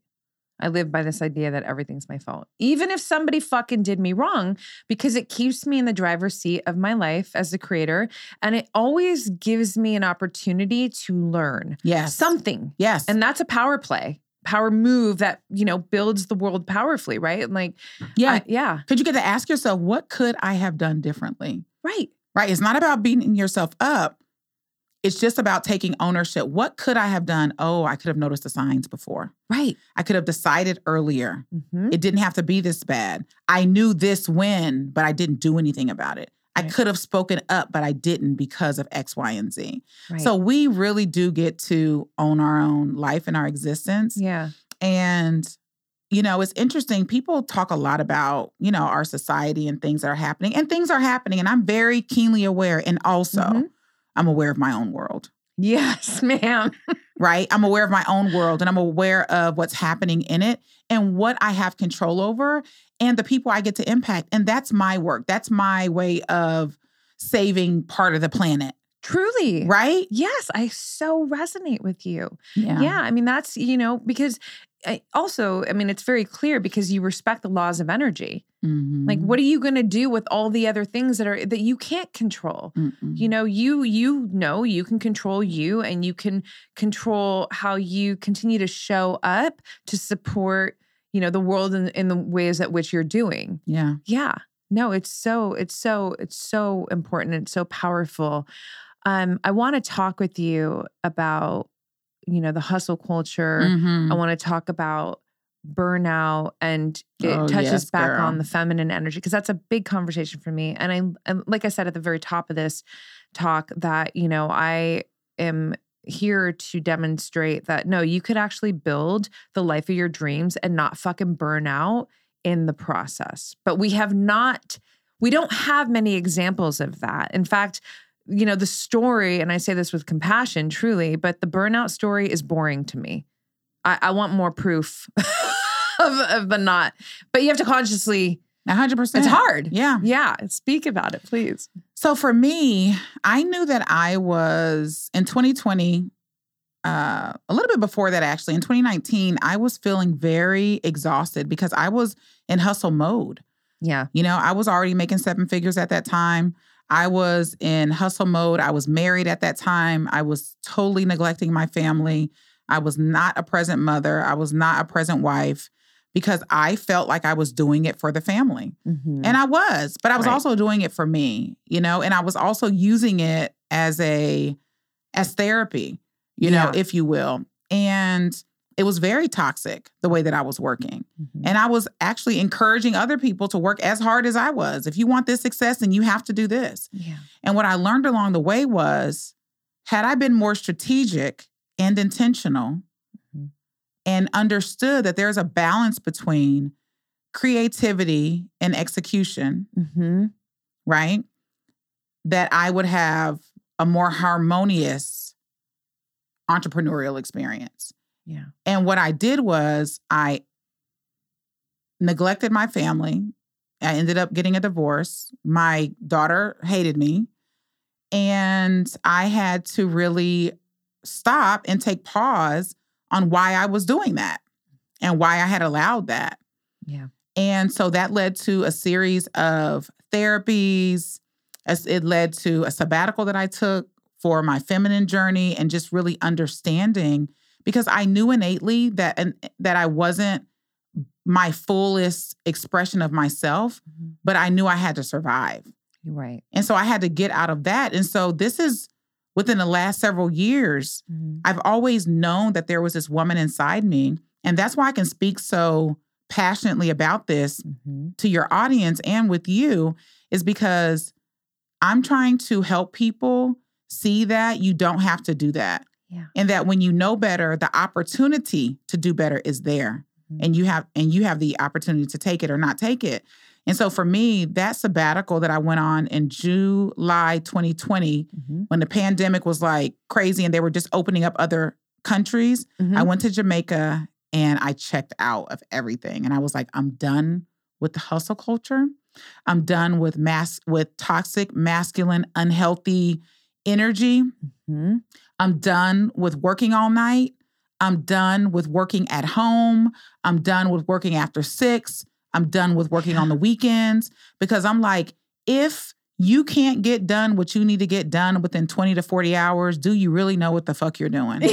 Speaker 3: I live by this idea that everything's my fault, even if somebody fucking did me wrong, because it keeps me in the driver's seat of my life as the creator. And it always gives me an opportunity to learn
Speaker 1: Yes.
Speaker 3: something.
Speaker 1: yes.
Speaker 3: And that's a power play, power move that, you know, builds the world powerfully, right? And like,
Speaker 1: yeah.
Speaker 3: I- yeah,
Speaker 1: Because you get to ask yourself, what could I have done differently?
Speaker 3: right.
Speaker 1: Right? It's not about beating yourself up. It's just about taking ownership. What could I have done? Oh, I could have noticed the signs before.
Speaker 3: Right.
Speaker 1: I could have decided earlier.
Speaker 3: Mhm.
Speaker 1: It didn't have to be this bad. I knew this when, but I didn't do anything about it. I could have spoken up, but I didn't because of X, Y, and Z.
Speaker 3: Right.
Speaker 1: So we really do get to own our own life and our existence.
Speaker 3: yeah.
Speaker 1: And, you know, it's interesting. People talk a lot about, you know, our society and things that are happening, and things are happening. And I'm very keenly aware. And also,
Speaker 3: Mhm.
Speaker 1: I'm aware of my own world
Speaker 3: Yes, *laughs* ma'am.
Speaker 1: right? I'm aware of my own world and I'm aware of what's happening in it and what I have control over and the people I get to impact. And that's my work. That's my way of saving part of the planet,
Speaker 3: Truly.
Speaker 1: right?
Speaker 3: Yes, I so resonate with you.
Speaker 1: Yeah.
Speaker 3: Yeah, I mean that's you know because I, also I mean it's very clear because you respect the laws of energy. Like
Speaker 1: Mhm.
Speaker 3: what are you going to do with all the other things that are that you can't control?
Speaker 1: Mm-mm.
Speaker 3: You know, you you know you can control you and you can control how you continue to show up to support, you know, the world in, in the ways at which you're doing.
Speaker 1: yeah.
Speaker 3: Yeah. No, it's so it's so it's so important and so powerful. Um I want to talk with you about you know the hustle culture.
Speaker 1: Mhm.
Speaker 3: I want to talk about burnout and it
Speaker 1: Oh,
Speaker 3: touches
Speaker 1: yes,
Speaker 3: back
Speaker 1: girl.
Speaker 3: on the feminine energy because that's a big conversation for me. And I and like I said at the very top of this talk that you know I am here to demonstrate that no, you could actually build the life of your dreams and not fucking burn out in the process. But we have not we don't have many examples of that. In fact, you know, the story, and I say this with compassion, truly, but the burnout story is boring to me. I, I want more proof *laughs* of, of the not. But you have to consciously,
Speaker 1: hundred percent.
Speaker 3: it's hard.
Speaker 1: Yeah.
Speaker 3: Yeah. Speak about it, please.
Speaker 1: So for me, I knew that I was in 2020, uh, a little bit before that, actually, in 2019, I was feeling very exhausted because I was in hustle mode.
Speaker 3: Yeah.
Speaker 1: You know, I was already making seven figures at that time. I was in hustle mode. I was married at that time. I was totally neglecting my family. I was not a present mother. I was not a present wife because I felt like I was doing it for the family.
Speaker 3: Mhm.
Speaker 1: And I was, but I was
Speaker 3: Right.
Speaker 1: also doing it for me, you know, and I was also using it as a as therapy, you know, if you will. And it was very toxic the way that I was working.
Speaker 3: Mhm.
Speaker 1: And I was actually encouraging other people to work as hard as I was. If you want this success, then you have to do this.
Speaker 3: yeah.
Speaker 1: And what I learned along the way was had I been more strategic and intentional
Speaker 3: Mhm.
Speaker 1: and understood that there's a balance between creativity and execution,
Speaker 3: hmm
Speaker 1: right? That I would have a more harmonious entrepreneurial experience.
Speaker 3: Yeah.
Speaker 1: And what I did was I neglected my family. I ended up getting a divorce. My daughter hated me. And I had to really stop and take pause on why I was doing that and why I had allowed that.
Speaker 3: Yeah.
Speaker 1: And so that led to a series of therapies. As it led to a sabbatical that I took for my feminine journey and just really understanding because I knew innately that and that I wasn't my fullest expression of myself,
Speaker 3: Mhm.
Speaker 1: but I knew I had to survive.
Speaker 3: You're right.
Speaker 1: And so I had to get out of that. And so this is within the last several years,
Speaker 3: Mhm.
Speaker 1: I've always known that there was this woman inside me. And that's why I can speak so passionately about this
Speaker 3: Mhm.
Speaker 1: to your audience and with you, is because I'm trying to help people see that you don't have to do that.
Speaker 3: Yeah.
Speaker 1: And that when you know better, the opportunity to do better is there.
Speaker 3: Mhm.
Speaker 1: And you have and you have the opportunity to take it or not take it. And so for me, that sabbatical that I went on in July 2020,
Speaker 3: Mhm.
Speaker 1: when the pandemic was like crazy and they were just opening up other countries,
Speaker 3: Mhm.
Speaker 1: I went to Jamaica and I checked out of everything. And I was like, I'm done with the hustle culture. I'm done with mass with toxic, masculine, unhealthy energy.
Speaker 3: Mhm.
Speaker 1: I'm done with working all night. I'm done with working at home. I'm done with working after six. I'm done with working on the *sighs* weekends because I'm like, if you can't get done what you need to get done within 20 to 40 hours, do you really know what the fuck you're doing? *laughs*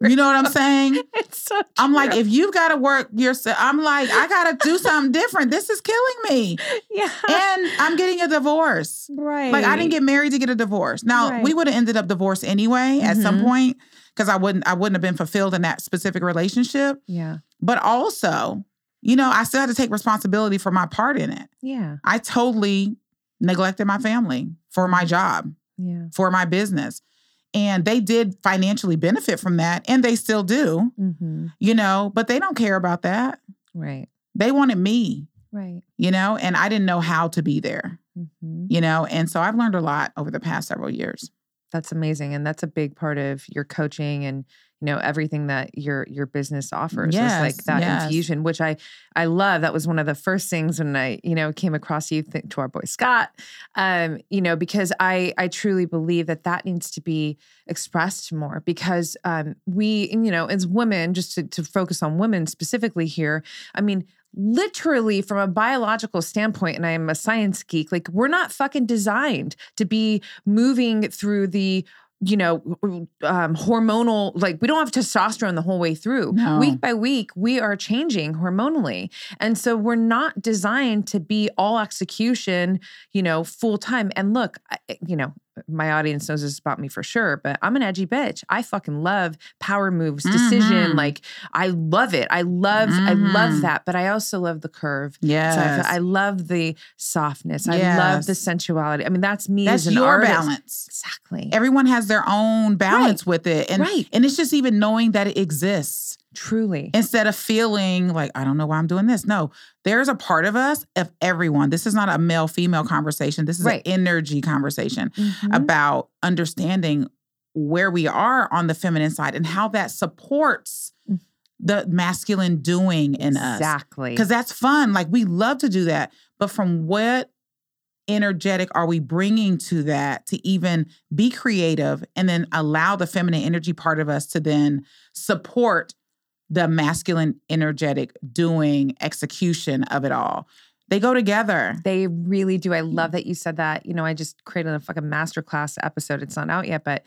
Speaker 1: You know what I'm *laughs* saying?
Speaker 3: So
Speaker 1: I'm like, if you've got to work yourself, I'm like, I got to do *laughs* something different. This is killing me.
Speaker 3: yeah.
Speaker 1: And I'm getting a divorce.
Speaker 3: right.
Speaker 1: Like, I didn't get married to get a divorce. Now,
Speaker 3: Right.
Speaker 1: we would have ended up divorced anyway at some
Speaker 3: Mhm.
Speaker 1: point because I wouldn't, I wouldn't have been fulfilled in that specific relationship.
Speaker 3: Yeah.
Speaker 1: But also, you know, I still had to take responsibility for my part in it.
Speaker 3: Yeah.
Speaker 1: I totally neglected my family for my job,
Speaker 3: Yeah.
Speaker 1: for my business. And they did financially benefit from that, and they still do,
Speaker 3: Mm-hmm.
Speaker 1: you know, but they don't care about that.
Speaker 3: Right.
Speaker 1: They wanted me,
Speaker 3: Right.
Speaker 1: you know, and I didn't know how to be there,
Speaker 3: Mm-hmm.
Speaker 1: you know, and so I've learned a lot over the past several years.
Speaker 3: That's amazing, and that's a big part of your coaching and you know everything that your your business offers. is like that
Speaker 1: yes.
Speaker 3: infusion, which I I love. That was one of the first things when I you know came across you th- to our boy Scott. Um, you know because I I truly believe that that needs to be expressed more because um we you know as women just to, to focus on women specifically here. I mean literally from a biological standpoint and i'm a science geek like we're not fucking designed to be moving through the you know um, hormonal like we don't have testosterone the whole way through.
Speaker 1: No.
Speaker 3: week by week we are changing hormonally. And so we're not designed to be all execution you know full time. And look I, you know my audience knows this about me for sure but i'm an edgy bitch i fucking love power moves decision
Speaker 1: Mhm.
Speaker 3: like i love it i love i love
Speaker 1: Mhm.
Speaker 3: that but i also love the curve
Speaker 1: Yeah,
Speaker 3: so I, I love the softness. I love the sensuality. I mean, that's me
Speaker 1: That's
Speaker 3: as an
Speaker 1: your
Speaker 3: artist.
Speaker 1: balance.
Speaker 3: Exactly.
Speaker 1: Everyone has their own balance with it. And,
Speaker 3: Right.
Speaker 1: and it's just even knowing that it exists
Speaker 3: Truly.
Speaker 1: instead of feeling like, I don't know why I'm doing this. No, there's a part of us, of everyone. This is not a male female conversation. This is
Speaker 3: Right.
Speaker 1: an energy conversation
Speaker 3: Mhm.
Speaker 1: about understanding where we are on the feminine side and how that supports
Speaker 3: Mm.
Speaker 1: the masculine doing in us.
Speaker 3: Exactly.
Speaker 1: Because that's fun. Like we love to do that. But from what energetic are we bringing to that to even be creative and then allow the feminine energy part of us to then support the masculine energetic doing execution of it all? They go together.
Speaker 3: They really do. I mm. love that you said that. You know, I just created a fucking masterclass episode. It's not out yet, but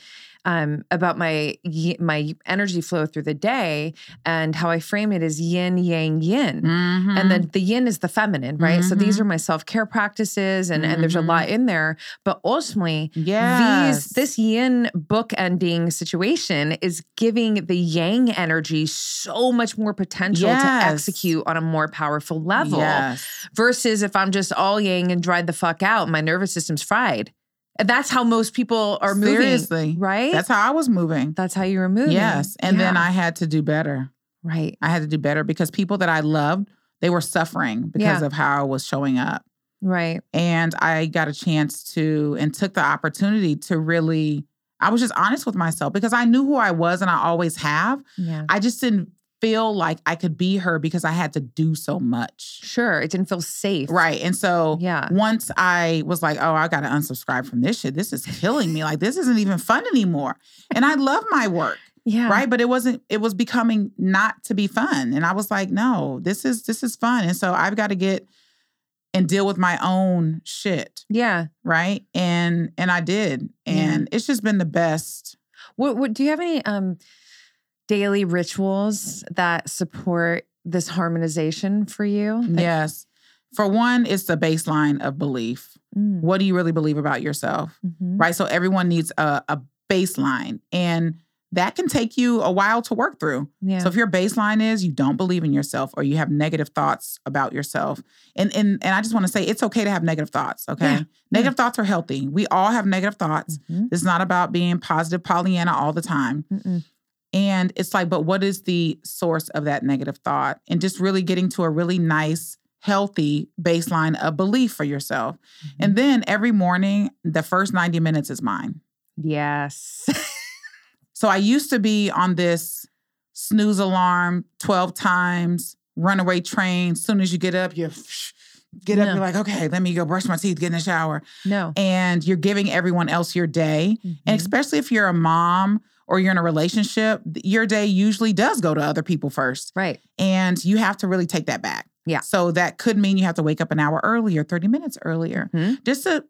Speaker 3: um, about my my energy flow through the day and how I frame it as yin, yang, yin.
Speaker 1: Mhm.
Speaker 3: And then the yin is the feminine, right? So these are my self care practices, and and there's a lot in there. But ultimately,
Speaker 1: yes.
Speaker 3: these this yin book ending situation is giving the yang energy so much more potential
Speaker 1: Yes.
Speaker 3: to execute on a more powerful level
Speaker 1: Yes.
Speaker 3: versus if i'm just all yang and dried the fuck out my nervous system's fried that's how most people are moving
Speaker 1: Seriously.
Speaker 3: right
Speaker 1: That's how I was moving.
Speaker 3: that's how you were moving
Speaker 1: Yes. And then I had to do better.
Speaker 3: right
Speaker 1: I had to do better because people that I loved, they were suffering because
Speaker 3: Yeah.
Speaker 1: of how I was showing up.
Speaker 3: right
Speaker 1: And I got a chance to and took the opportunity to really, I was just honest with myself because I knew who I was and I always have.
Speaker 3: yeah
Speaker 1: I just didn't feel like I could be her because I had to do so much.
Speaker 3: Sure. It didn't feel safe.
Speaker 1: Right. And so
Speaker 3: Yeah.
Speaker 1: once I was like, oh, I got to unsubscribe from this shit. This is killing me. Like, this isn't even fun anymore. And I love my work.
Speaker 3: Yeah.
Speaker 1: Right. But it wasn't, it was becoming not to be fun. And I was like, no, this is, this is fun. And so I've got to get and deal with my own shit.
Speaker 3: Yeah.
Speaker 1: Right. And, and I did.
Speaker 3: Yeah.
Speaker 1: And it's just been the best.
Speaker 3: What, what do you have any um daily rituals that support this harmonization for you?
Speaker 1: Yes. For one, it's the baseline of belief.
Speaker 3: Mm,
Speaker 1: What do you really believe about yourself?
Speaker 3: mhm.
Speaker 1: right? So everyone needs a, a baseline, and that can take you a while to work through.
Speaker 3: Yeah.
Speaker 1: So if your baseline is you don't believe in yourself or you have negative thoughts about yourself, and and and I just want to say it's okay to have negative thoughts. Okay,
Speaker 3: Yeah,
Speaker 1: negative thoughts are healthy. We all have negative thoughts.
Speaker 3: Mhm,
Speaker 1: It's not about being positive Pollyanna all the time.
Speaker 3: mm-mm.
Speaker 1: And it's like, but what is the source of that negative thought? And just really getting to a really nice, healthy baseline of belief for yourself.
Speaker 3: Mm-hmm.
Speaker 1: And then every morning, the first 90 minutes is mine.
Speaker 3: Yes. *laughs*
Speaker 1: So I used to be on this snooze alarm 12 times, runaway train. As Soon as you get up, you *sniffs* get up,
Speaker 3: No.
Speaker 1: you're like, okay, let me go brush my teeth, get in the shower.
Speaker 3: no.
Speaker 1: And you're giving everyone else your day.
Speaker 3: Mhm.
Speaker 1: And especially if you're a mom or you're in a relationship, your day usually does go to other people first.
Speaker 3: right.
Speaker 1: And you have to really take that back.
Speaker 3: Yeah.
Speaker 1: So that could mean you have to wake up an hour earlier, 30 minutes earlier,
Speaker 3: Mhm.
Speaker 1: just to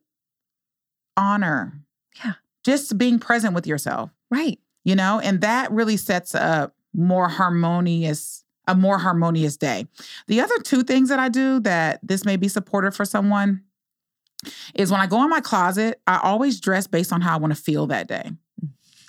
Speaker 1: honor.
Speaker 3: Yeah.
Speaker 1: Just being present with yourself,
Speaker 3: Right.
Speaker 1: you know, and that really sets a more harmonious, a more harmonious day. The other two things that I do that this may be supportive for someone is when I go in my closet, I always dress based on how I want to feel that day.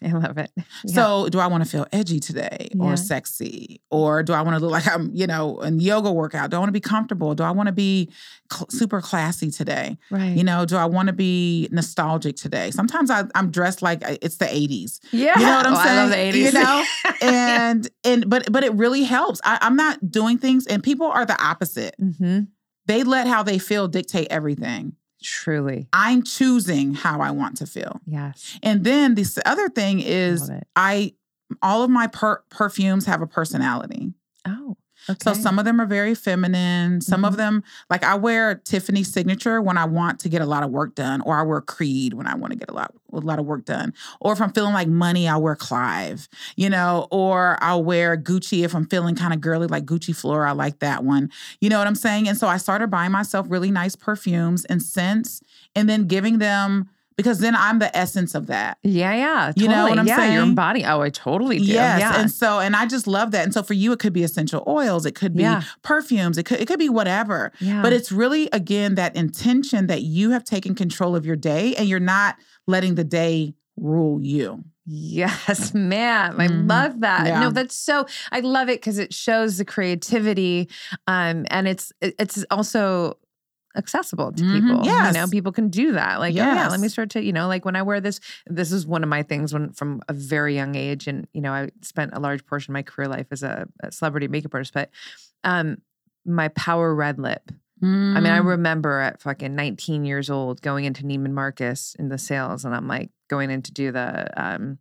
Speaker 1: *laughs*
Speaker 3: I love it. *laughs* Yeah.
Speaker 1: So, do I want to feel edgy today
Speaker 3: Yeah.
Speaker 1: or sexy? Or do I want to look like I'm, you know, in yoga workout? Do I want to be comfortable? Do I want to be cl- super classy today?
Speaker 3: right.
Speaker 1: You know, do I want to be nostalgic today? Sometimes I, I'm dressed like it's the 80s.
Speaker 3: yeah.
Speaker 1: You know what I'm
Speaker 3: Oh,
Speaker 1: saying?
Speaker 3: I love the 80s.
Speaker 1: You know? *laughs* And and but but it really helps. I, I'm not doing things, and people are the opposite.
Speaker 3: hmm
Speaker 1: They let how they feel dictate everything.
Speaker 3: Truly.
Speaker 1: I'm choosing how I want to feel.
Speaker 3: Yes.
Speaker 1: And then this other thing is. I all of my per- perfumes have a personality.
Speaker 3: Oh. Okay.
Speaker 1: So some of them are very feminine. Some of
Speaker 3: Mhm.
Speaker 1: them, like I wear Tiffany signature when I want to get a lot of work done, or I wear Creed when I want to get a lot a lot of work done. Or if I'm feeling like money, I'll wear Clive, you know, or I'll wear Gucci if I'm feeling kind of girly, like Gucci Flora. I like that one. You know what I'm saying? And so I started buying myself really nice perfumes and scents and then giving them because then I'm the essence of that.
Speaker 3: Yeah, yeah.
Speaker 1: You know what I'm
Speaker 3: yeah, Your body. Oh, I totally do.
Speaker 1: Yes.
Speaker 3: Yeah.
Speaker 1: And so, and I just love that. And so for you, it could be essential oils, it could be
Speaker 3: Yeah.
Speaker 1: perfumes, it could, it could be whatever.
Speaker 3: yeah.
Speaker 1: But it's really, again, that intention that you have taken control of your day and you're not letting the day rule you.
Speaker 3: Yes, *laughs* ma'am. I
Speaker 1: Mhm.
Speaker 3: love that.
Speaker 1: Yeah.
Speaker 3: No, that's so I love it because it shows the creativity. Um, and it's it's also accessible to
Speaker 1: Mhm.
Speaker 3: people. You know, people can do that. Like, oh yeah, let me start to, you know, like when I wear this, this is one of my things when from a very young age. And, you know, I spent a large portion of my career life as a, a celebrity makeup artist, but um my power red lip. I mean, I
Speaker 1: Mm.
Speaker 3: remember at fucking 19 years old going into Neiman Marcus in the sales, and I'm like going in to do the um,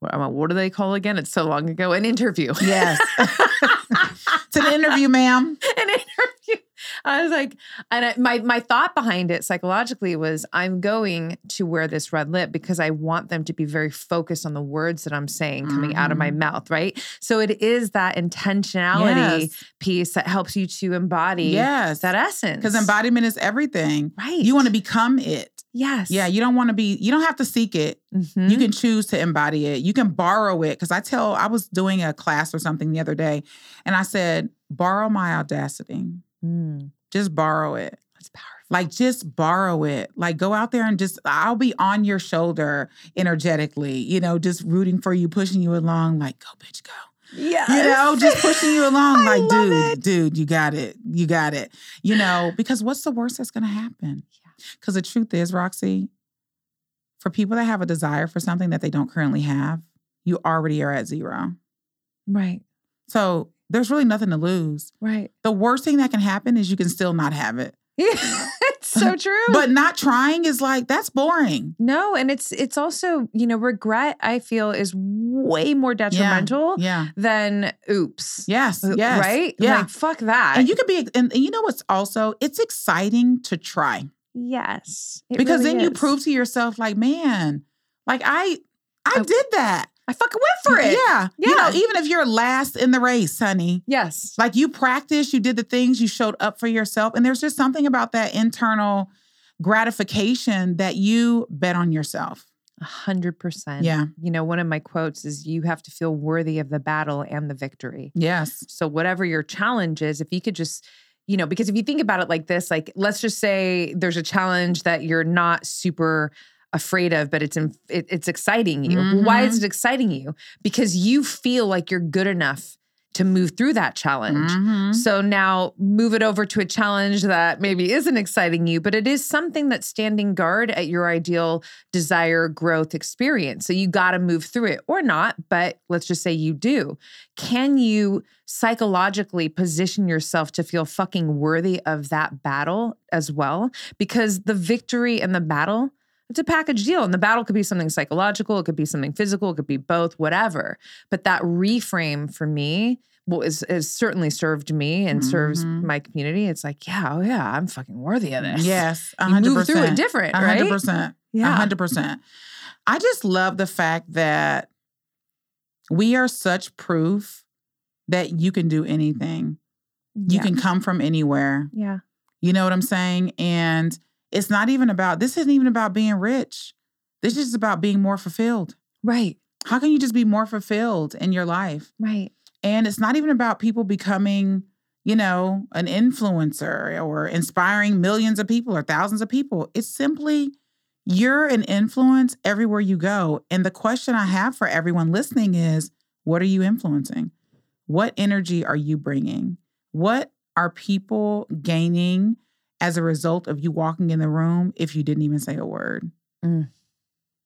Speaker 3: what, what do they call again? It's so long ago. An interview.
Speaker 1: Yes. *laughs* it's an interview, ma'am.
Speaker 3: an interview. I was like, and I, my my thought behind it psychologically was, I'm going to wear this red lip because I want them to be very focused on the words that I'm saying coming out of my
Speaker 1: Mhm.
Speaker 3: mouth, right? So it is that intentionality
Speaker 1: Yes.
Speaker 3: piece that helps you to embody
Speaker 1: Yes.
Speaker 3: that essence.
Speaker 1: Because embodiment is everything.
Speaker 3: right?
Speaker 1: You want to become it.
Speaker 3: yes,
Speaker 1: Yeah. You don't want to be, you don't have to seek it.
Speaker 3: Mhm.
Speaker 1: You can choose to embody it. You can borrow it. Cause I tell, I was doing a class or something the other day and I said, borrow my audacity.
Speaker 3: Mm,
Speaker 1: Just borrow it.
Speaker 3: that's powerful.
Speaker 1: Like just borrow it. Like go out there and just I'll be on your shoulder energetically, you know, just rooting for you, pushing you along, like go bitch go.
Speaker 3: Yeah,
Speaker 1: You know, just pushing you *laughs* along, like, dude,
Speaker 3: it.
Speaker 1: dude, you got it. You got it. You know, because what's the worst that's gonna happen? Because the truth is, Roxy, for people that have a desire for something that they don't currently have, you already are at zero.
Speaker 3: right,
Speaker 1: So there's really nothing to lose.
Speaker 3: right.
Speaker 1: The worst thing that can happen is you can still not have it.
Speaker 3: Yeah, *laughs* it's so *laughs* true.
Speaker 1: But not trying is like, that's boring.
Speaker 3: No, and it's it's also, you know, regret I feel is way more detrimental
Speaker 1: Yeah.
Speaker 3: than oops.
Speaker 1: Yes. Yes.
Speaker 3: Right?
Speaker 1: Yeah.
Speaker 3: Like, fuck that.
Speaker 1: and you could be, and you know what's also, it's exciting to try
Speaker 3: yes.
Speaker 1: because
Speaker 3: really
Speaker 1: then you prove to yourself, like, man, like I, I
Speaker 3: Oh,
Speaker 1: did that.
Speaker 3: I fucking went for it.
Speaker 1: Yeah. You know, even if you're last in the race, honey,
Speaker 3: Yes.
Speaker 1: like you practiced, you did the things, you showed up for yourself. And there's just something about that internal gratification that you bet on yourself.
Speaker 3: A hundred percent.
Speaker 1: Yeah.
Speaker 3: You know, one of my quotes is you have to feel worthy of the battle and the victory.
Speaker 1: Yes.
Speaker 3: So whatever your challenge is, if you could just, you know, because if you think about it like this, like let's just say there's a challenge that you're not super afraid of, but it's in, it, it's exciting you. Why
Speaker 1: Mm-hmm.
Speaker 3: is it exciting you? Because you feel like you're good enough to move through that challenge.
Speaker 1: Mhm.
Speaker 3: So now move it over to a challenge that maybe isn't exciting you, but it is something that's standing guard at your ideal desire growth experience. So you got to move through it or not, but let's just say you do. Can you psychologically position yourself to feel fucking worthy of that battle as well? Because the victory and the battle, it's a package deal. And the battle could be something psychological, it could be something physical, it could be both, whatever. But that reframe for me well, is, has certainly served me and serves
Speaker 1: Mhm.
Speaker 3: my community. It's like, yeah, oh yeah, I'm fucking worthy of this.
Speaker 1: Yes. a
Speaker 3: You
Speaker 1: hundred
Speaker 3: move through it different, right?
Speaker 1: hundred percent.
Speaker 3: Yeah.
Speaker 1: hundred percent. I just love the fact that we are such proof that you can do anything. You
Speaker 3: Yeah.
Speaker 1: can come from anywhere.
Speaker 3: Yeah.
Speaker 1: You know what I'm saying? And it's not even about this isn't even about being rich. This is about being more fulfilled.
Speaker 3: Right.
Speaker 1: How can you just be more fulfilled in your life?
Speaker 3: Right.
Speaker 1: And it's not even about people becoming, you know, an influencer or inspiring millions of people or thousands of people. It's simply you're an influence everywhere you go. And the question I have for everyone listening is what are you influencing? What energy are you bringing? What are people gaining as a result of you walking in the room if you didn't even say a word? Mm.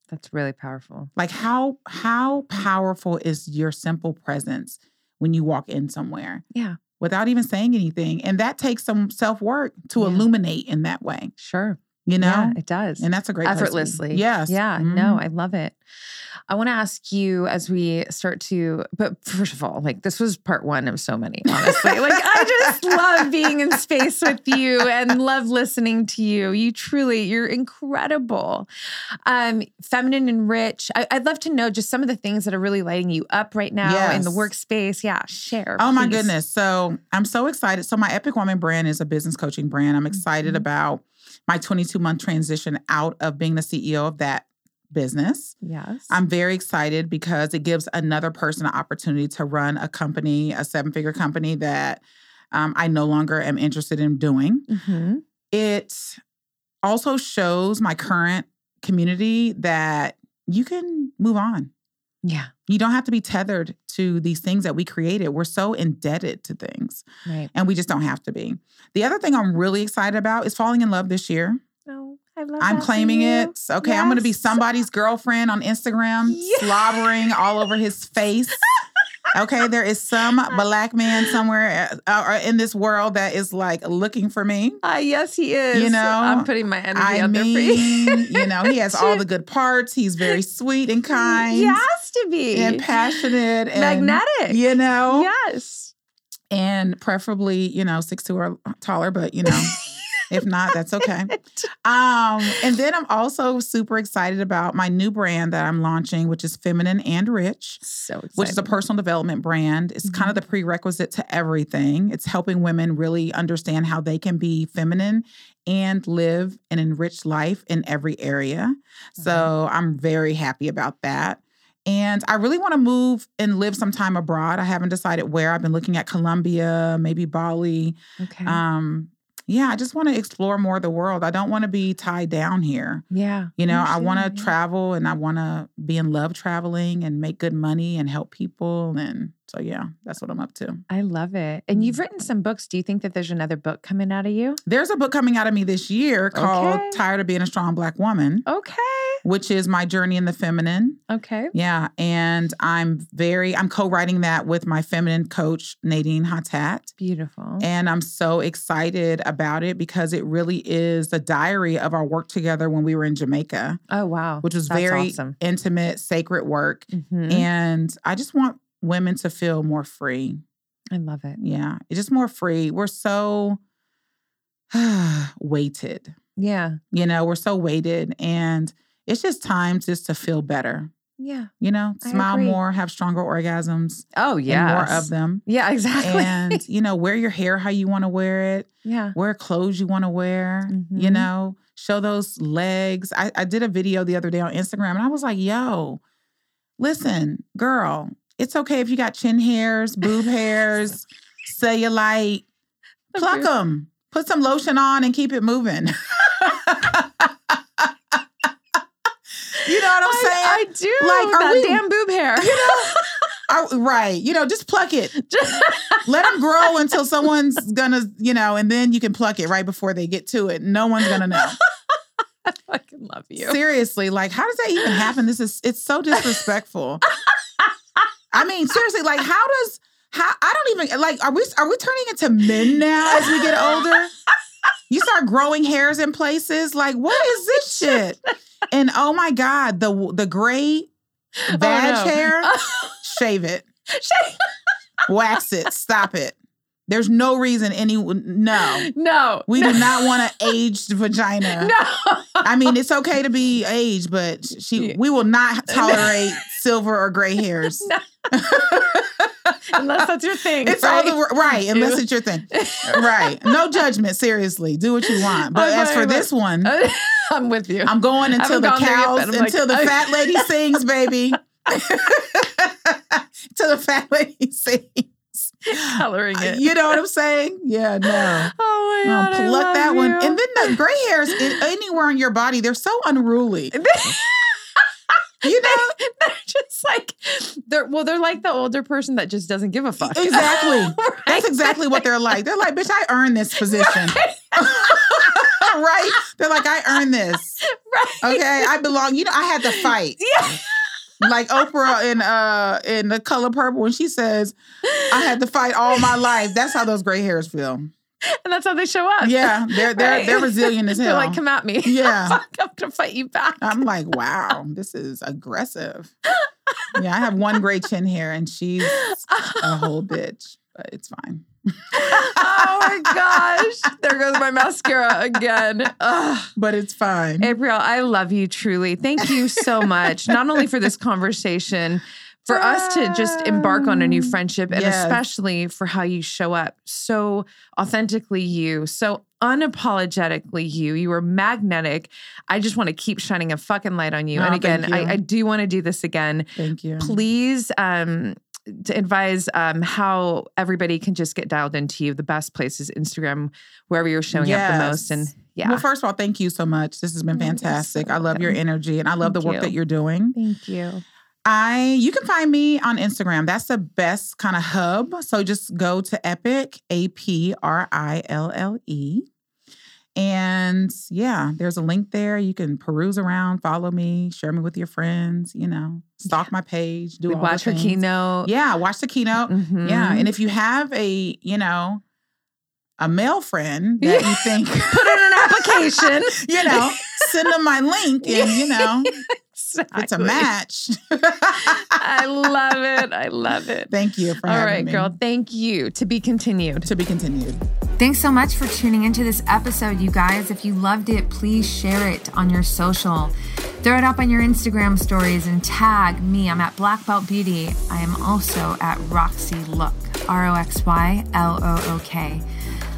Speaker 3: That's really powerful.
Speaker 1: Like how how powerful is your simple presence when you walk in somewhere?
Speaker 3: Yeah.
Speaker 1: Without even saying anything. And that takes some self-work to
Speaker 3: Yeah.
Speaker 1: illuminate in that way,
Speaker 3: Sure.
Speaker 1: You know?
Speaker 3: Yeah, it does.
Speaker 1: and that's a great
Speaker 3: effortlessly.
Speaker 1: Yes.
Speaker 3: Yeah. No,
Speaker 1: Mhm.
Speaker 3: I love it. I want to ask you as we start to, but first of all, like this was part one of so many, honestly. like I just love being in space with you and love listening to you. You truly, you're incredible. Um, feminine and rich. I, would love to know just some of the things that are really lighting you up right now in the workspace. Yeah, share.
Speaker 1: Oh my goodness. So I'm so excited. So my EPICWOMAN brand is a business coaching brand. I'm excited
Speaker 3: Mhm.
Speaker 1: about my 22 month transition out of being the CEO of that business.
Speaker 3: Yes.
Speaker 1: I'm very excited because it gives another person an opportunity to run a company, a seven figure company that um, I no longer am interested in doing.
Speaker 3: Mhm.
Speaker 1: It also shows my current community that you can move on.
Speaker 3: Yeah.
Speaker 1: You don't have to be tethered to these things that we created. We're so indebted to things,
Speaker 3: Right.
Speaker 1: and we just don't have to be. The other thing I'm really excited about is falling in love this year.
Speaker 3: Oh, I love
Speaker 1: I'm claiming it. Okay, I'm going to be somebody's girlfriend on Instagram, *laughs*
Speaker 3: Yeah.
Speaker 1: slobbering all over his face. Okay, there is some *laughs* black man somewhere uh, uh, in this world that is like looking for me.
Speaker 3: Ah, yes, he is.
Speaker 1: You know,
Speaker 3: I'm putting my energy
Speaker 1: I
Speaker 3: out there for you.
Speaker 1: you know, he has all the *laughs* good parts. He's very sweet and kind
Speaker 3: He has to be
Speaker 1: and passionate and
Speaker 3: magnetic.
Speaker 1: You know,
Speaker 3: Yes.
Speaker 1: and preferably, you know, six two or taller, but you know, *laughs* if not, that's okay. *laughs* Um, and then I'm also super excited about my new brand that I'm launching, which is Feminine and Rich,
Speaker 3: So excited.
Speaker 1: which is a personal development brand. It's kind of
Speaker 3: Mm-hmm.
Speaker 1: the prerequisite to everything. It's helping women really understand how they can be feminine and live an enriched life in every area. So
Speaker 3: Mm-hmm.
Speaker 1: I'm very happy about that. And I really want to move and live some time abroad. I haven't decided where. I've been looking at Colombia, maybe Bali.
Speaker 3: okay.
Speaker 1: Um, yeah, I just want to explore more of the world. I don't want to be tied down here.
Speaker 3: yeah.
Speaker 1: You know, I want to travel and I want to be in love traveling and make good money and help people. And so, yeah, that's what I'm up to.
Speaker 3: I love it. And you've mm. written some books. Do you think that there's another book coming out of you?
Speaker 1: There's a book coming out of me this year called
Speaker 3: Okay.
Speaker 1: Tired of Being a Strong Black Woman,
Speaker 3: Okay.
Speaker 1: Which is my journey in the feminine.
Speaker 3: Okay.
Speaker 1: Yeah. And I'm very, I'm co writing that with my feminine coach, Nadine Hatat.
Speaker 3: Beautiful.
Speaker 1: And I'm so excited about it because it really is a diary of our work together when we were in Jamaica,
Speaker 3: oh wow.
Speaker 1: which was
Speaker 3: That's
Speaker 1: very
Speaker 3: awesome.
Speaker 1: intimate sacred work.
Speaker 3: Mhm.
Speaker 1: And I just want women to feel more free.
Speaker 3: I love it.
Speaker 1: Yeah, it's just more free. We're so *sighs* weighted.
Speaker 3: Yeah.
Speaker 1: You know, we're so weighted, and it's just time just to feel better.
Speaker 3: Yeah.
Speaker 1: You know, smile more, have stronger orgasms,
Speaker 3: Oh, yeah.
Speaker 1: more of them.
Speaker 3: Yeah, *laughs* exactly.
Speaker 1: And you know, wear your hair how you want to wear it.
Speaker 3: yeah.
Speaker 1: Wear clothes you want to wear. You
Speaker 3: Mhm.
Speaker 1: know, show those legs. I, I did a video the other day on Instagram, and I was like, "Yo, listen, girl, it's okay if you got chin hairs, boob hairs, cellulite. *laughs* Pluck them. Put some lotion on and keep it moving." *laughs* you know what I'm saying?
Speaker 3: I, I do.
Speaker 1: Like, are
Speaker 3: that
Speaker 1: we-
Speaker 3: damn boob hair.
Speaker 1: you know, *laughs* I- right? You know, just pluck it. *laughs* Let them grow until someone's gonna, you know, and then you can pluck it right before they get to it. No one's gonna know. *laughs*
Speaker 3: I fucking love you.
Speaker 1: Seriously, like, how does that even happen? This is it's so disrespectful. I mean, seriously, like, how does how I don't even like are we are we turning into men now as we get older? You start growing hairs in places. Like, what is this *laughs* shit? And oh my god, the the gray vag
Speaker 3: Oh, no.
Speaker 1: hair, *laughs* shave it. shave. wax it, stop it. There's no reason any no.
Speaker 3: no.
Speaker 1: We
Speaker 3: no.
Speaker 1: do not want an *laughs* aged vagina.
Speaker 3: No.
Speaker 1: I mean, it's okay to be aged, but she we will not tolerate silver or gray hairs. *laughs*
Speaker 3: Unless that's your thing.
Speaker 1: It's
Speaker 3: right?
Speaker 1: all the right, unless it's your thing. *laughs* Right. No judgment, seriously. Do what you want. But
Speaker 3: I'm
Speaker 1: as for
Speaker 3: fine,
Speaker 1: this one, *laughs*
Speaker 3: I'm with you.
Speaker 1: I'm going until the
Speaker 3: there yet,
Speaker 1: cows,
Speaker 3: like,
Speaker 1: until the fat lady sings, baby. Till the fat lady sings.
Speaker 3: coloring it.
Speaker 1: You know what I'm saying? Yeah, no.
Speaker 3: Oh my god.
Speaker 1: Pluck that one. And then the gray hairs anywhere on your body, they're so unruly. You *laughs* know?
Speaker 3: they're just like they're well, they're like the older person that just doesn't give a fuck. *laughs*
Speaker 1: Exactly. *laughs*
Speaker 3: Right?
Speaker 1: That's exactly what they're like. They're like, bitch, I earned this position. right? They're like, I earned this.
Speaker 3: right.
Speaker 1: Okay. I belong. You know, I had to fight.
Speaker 3: Yeah.
Speaker 1: Like Oprah in uh in the color purple when she says, I had to fight all my life. That's how those gray hairs feel. *laughs*
Speaker 3: And that's how they show up.
Speaker 1: Yeah. They're they're
Speaker 3: Right?
Speaker 1: they're *laughs* resilient as
Speaker 3: They're
Speaker 1: hell.
Speaker 3: like, come at me. *laughs*
Speaker 1: Yeah.
Speaker 3: I'm gonna fight you back.
Speaker 1: I'm like, wow, this is aggressive. Yeah, I have one gray chin hair and she's a whole bitch, but it's fine.
Speaker 3: oh my gosh. There goes my mascara again. Ugh.
Speaker 1: But it's fine.
Speaker 3: Aprille, I love you truly. Thank you so much, not only for this conversation, for us to just embark on a new friendship, and
Speaker 1: Yes.
Speaker 3: especially for how you show up so authentically you, so unapologetically you. You are magnetic. I just want to keep shining a fucking light on you.
Speaker 1: Oh,
Speaker 3: and again,
Speaker 1: you.
Speaker 3: I, I do want to do this again.
Speaker 1: Thank you.
Speaker 3: Please um to advise um, how everybody can just get dialed into you. The best place is Instagram, wherever you're showing up the most. And yeah.
Speaker 1: Well, first of all, thank you so much. This has been
Speaker 3: Oh,
Speaker 1: fantastic. I love your energy and I love
Speaker 3: Thank
Speaker 1: the work
Speaker 3: you.
Speaker 1: that you're doing.
Speaker 3: Thank you.
Speaker 1: I you can find me on Instagram. That's the best kind of hub. So just go to Epic, A P R I L L E. And yeah, there's a link there. You can peruse around, follow me, share me with your friends, you know, stalk my page, do
Speaker 3: watch her keynote.
Speaker 1: Yeah, watch the keynote.
Speaker 3: Mhm.
Speaker 1: Yeah. And if you have a, you know, a male friend *laughs* that you think
Speaker 3: put in an application. *laughs*
Speaker 1: you know, send them my link *laughs* and you know,
Speaker 3: exactly. *laughs*
Speaker 1: it's a match. *laughs*
Speaker 3: I love it. I love it.
Speaker 1: Thank you for
Speaker 3: All
Speaker 1: having
Speaker 3: right,
Speaker 1: me.
Speaker 3: girl. Thank you. To be continued.
Speaker 1: To be continued.
Speaker 6: Thanks so much for tuning into this episode, you guys. If you loved it, please share it on your social. Throw it up on your Instagram stories and tag me. I'm at Black Belt Beauty. I am also at Roxy Look, R O X Y L O O K.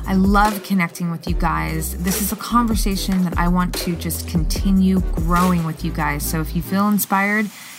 Speaker 6: I love connecting with you guys. This is a conversation that I want to just continue growing with you guys. So if you feel inspired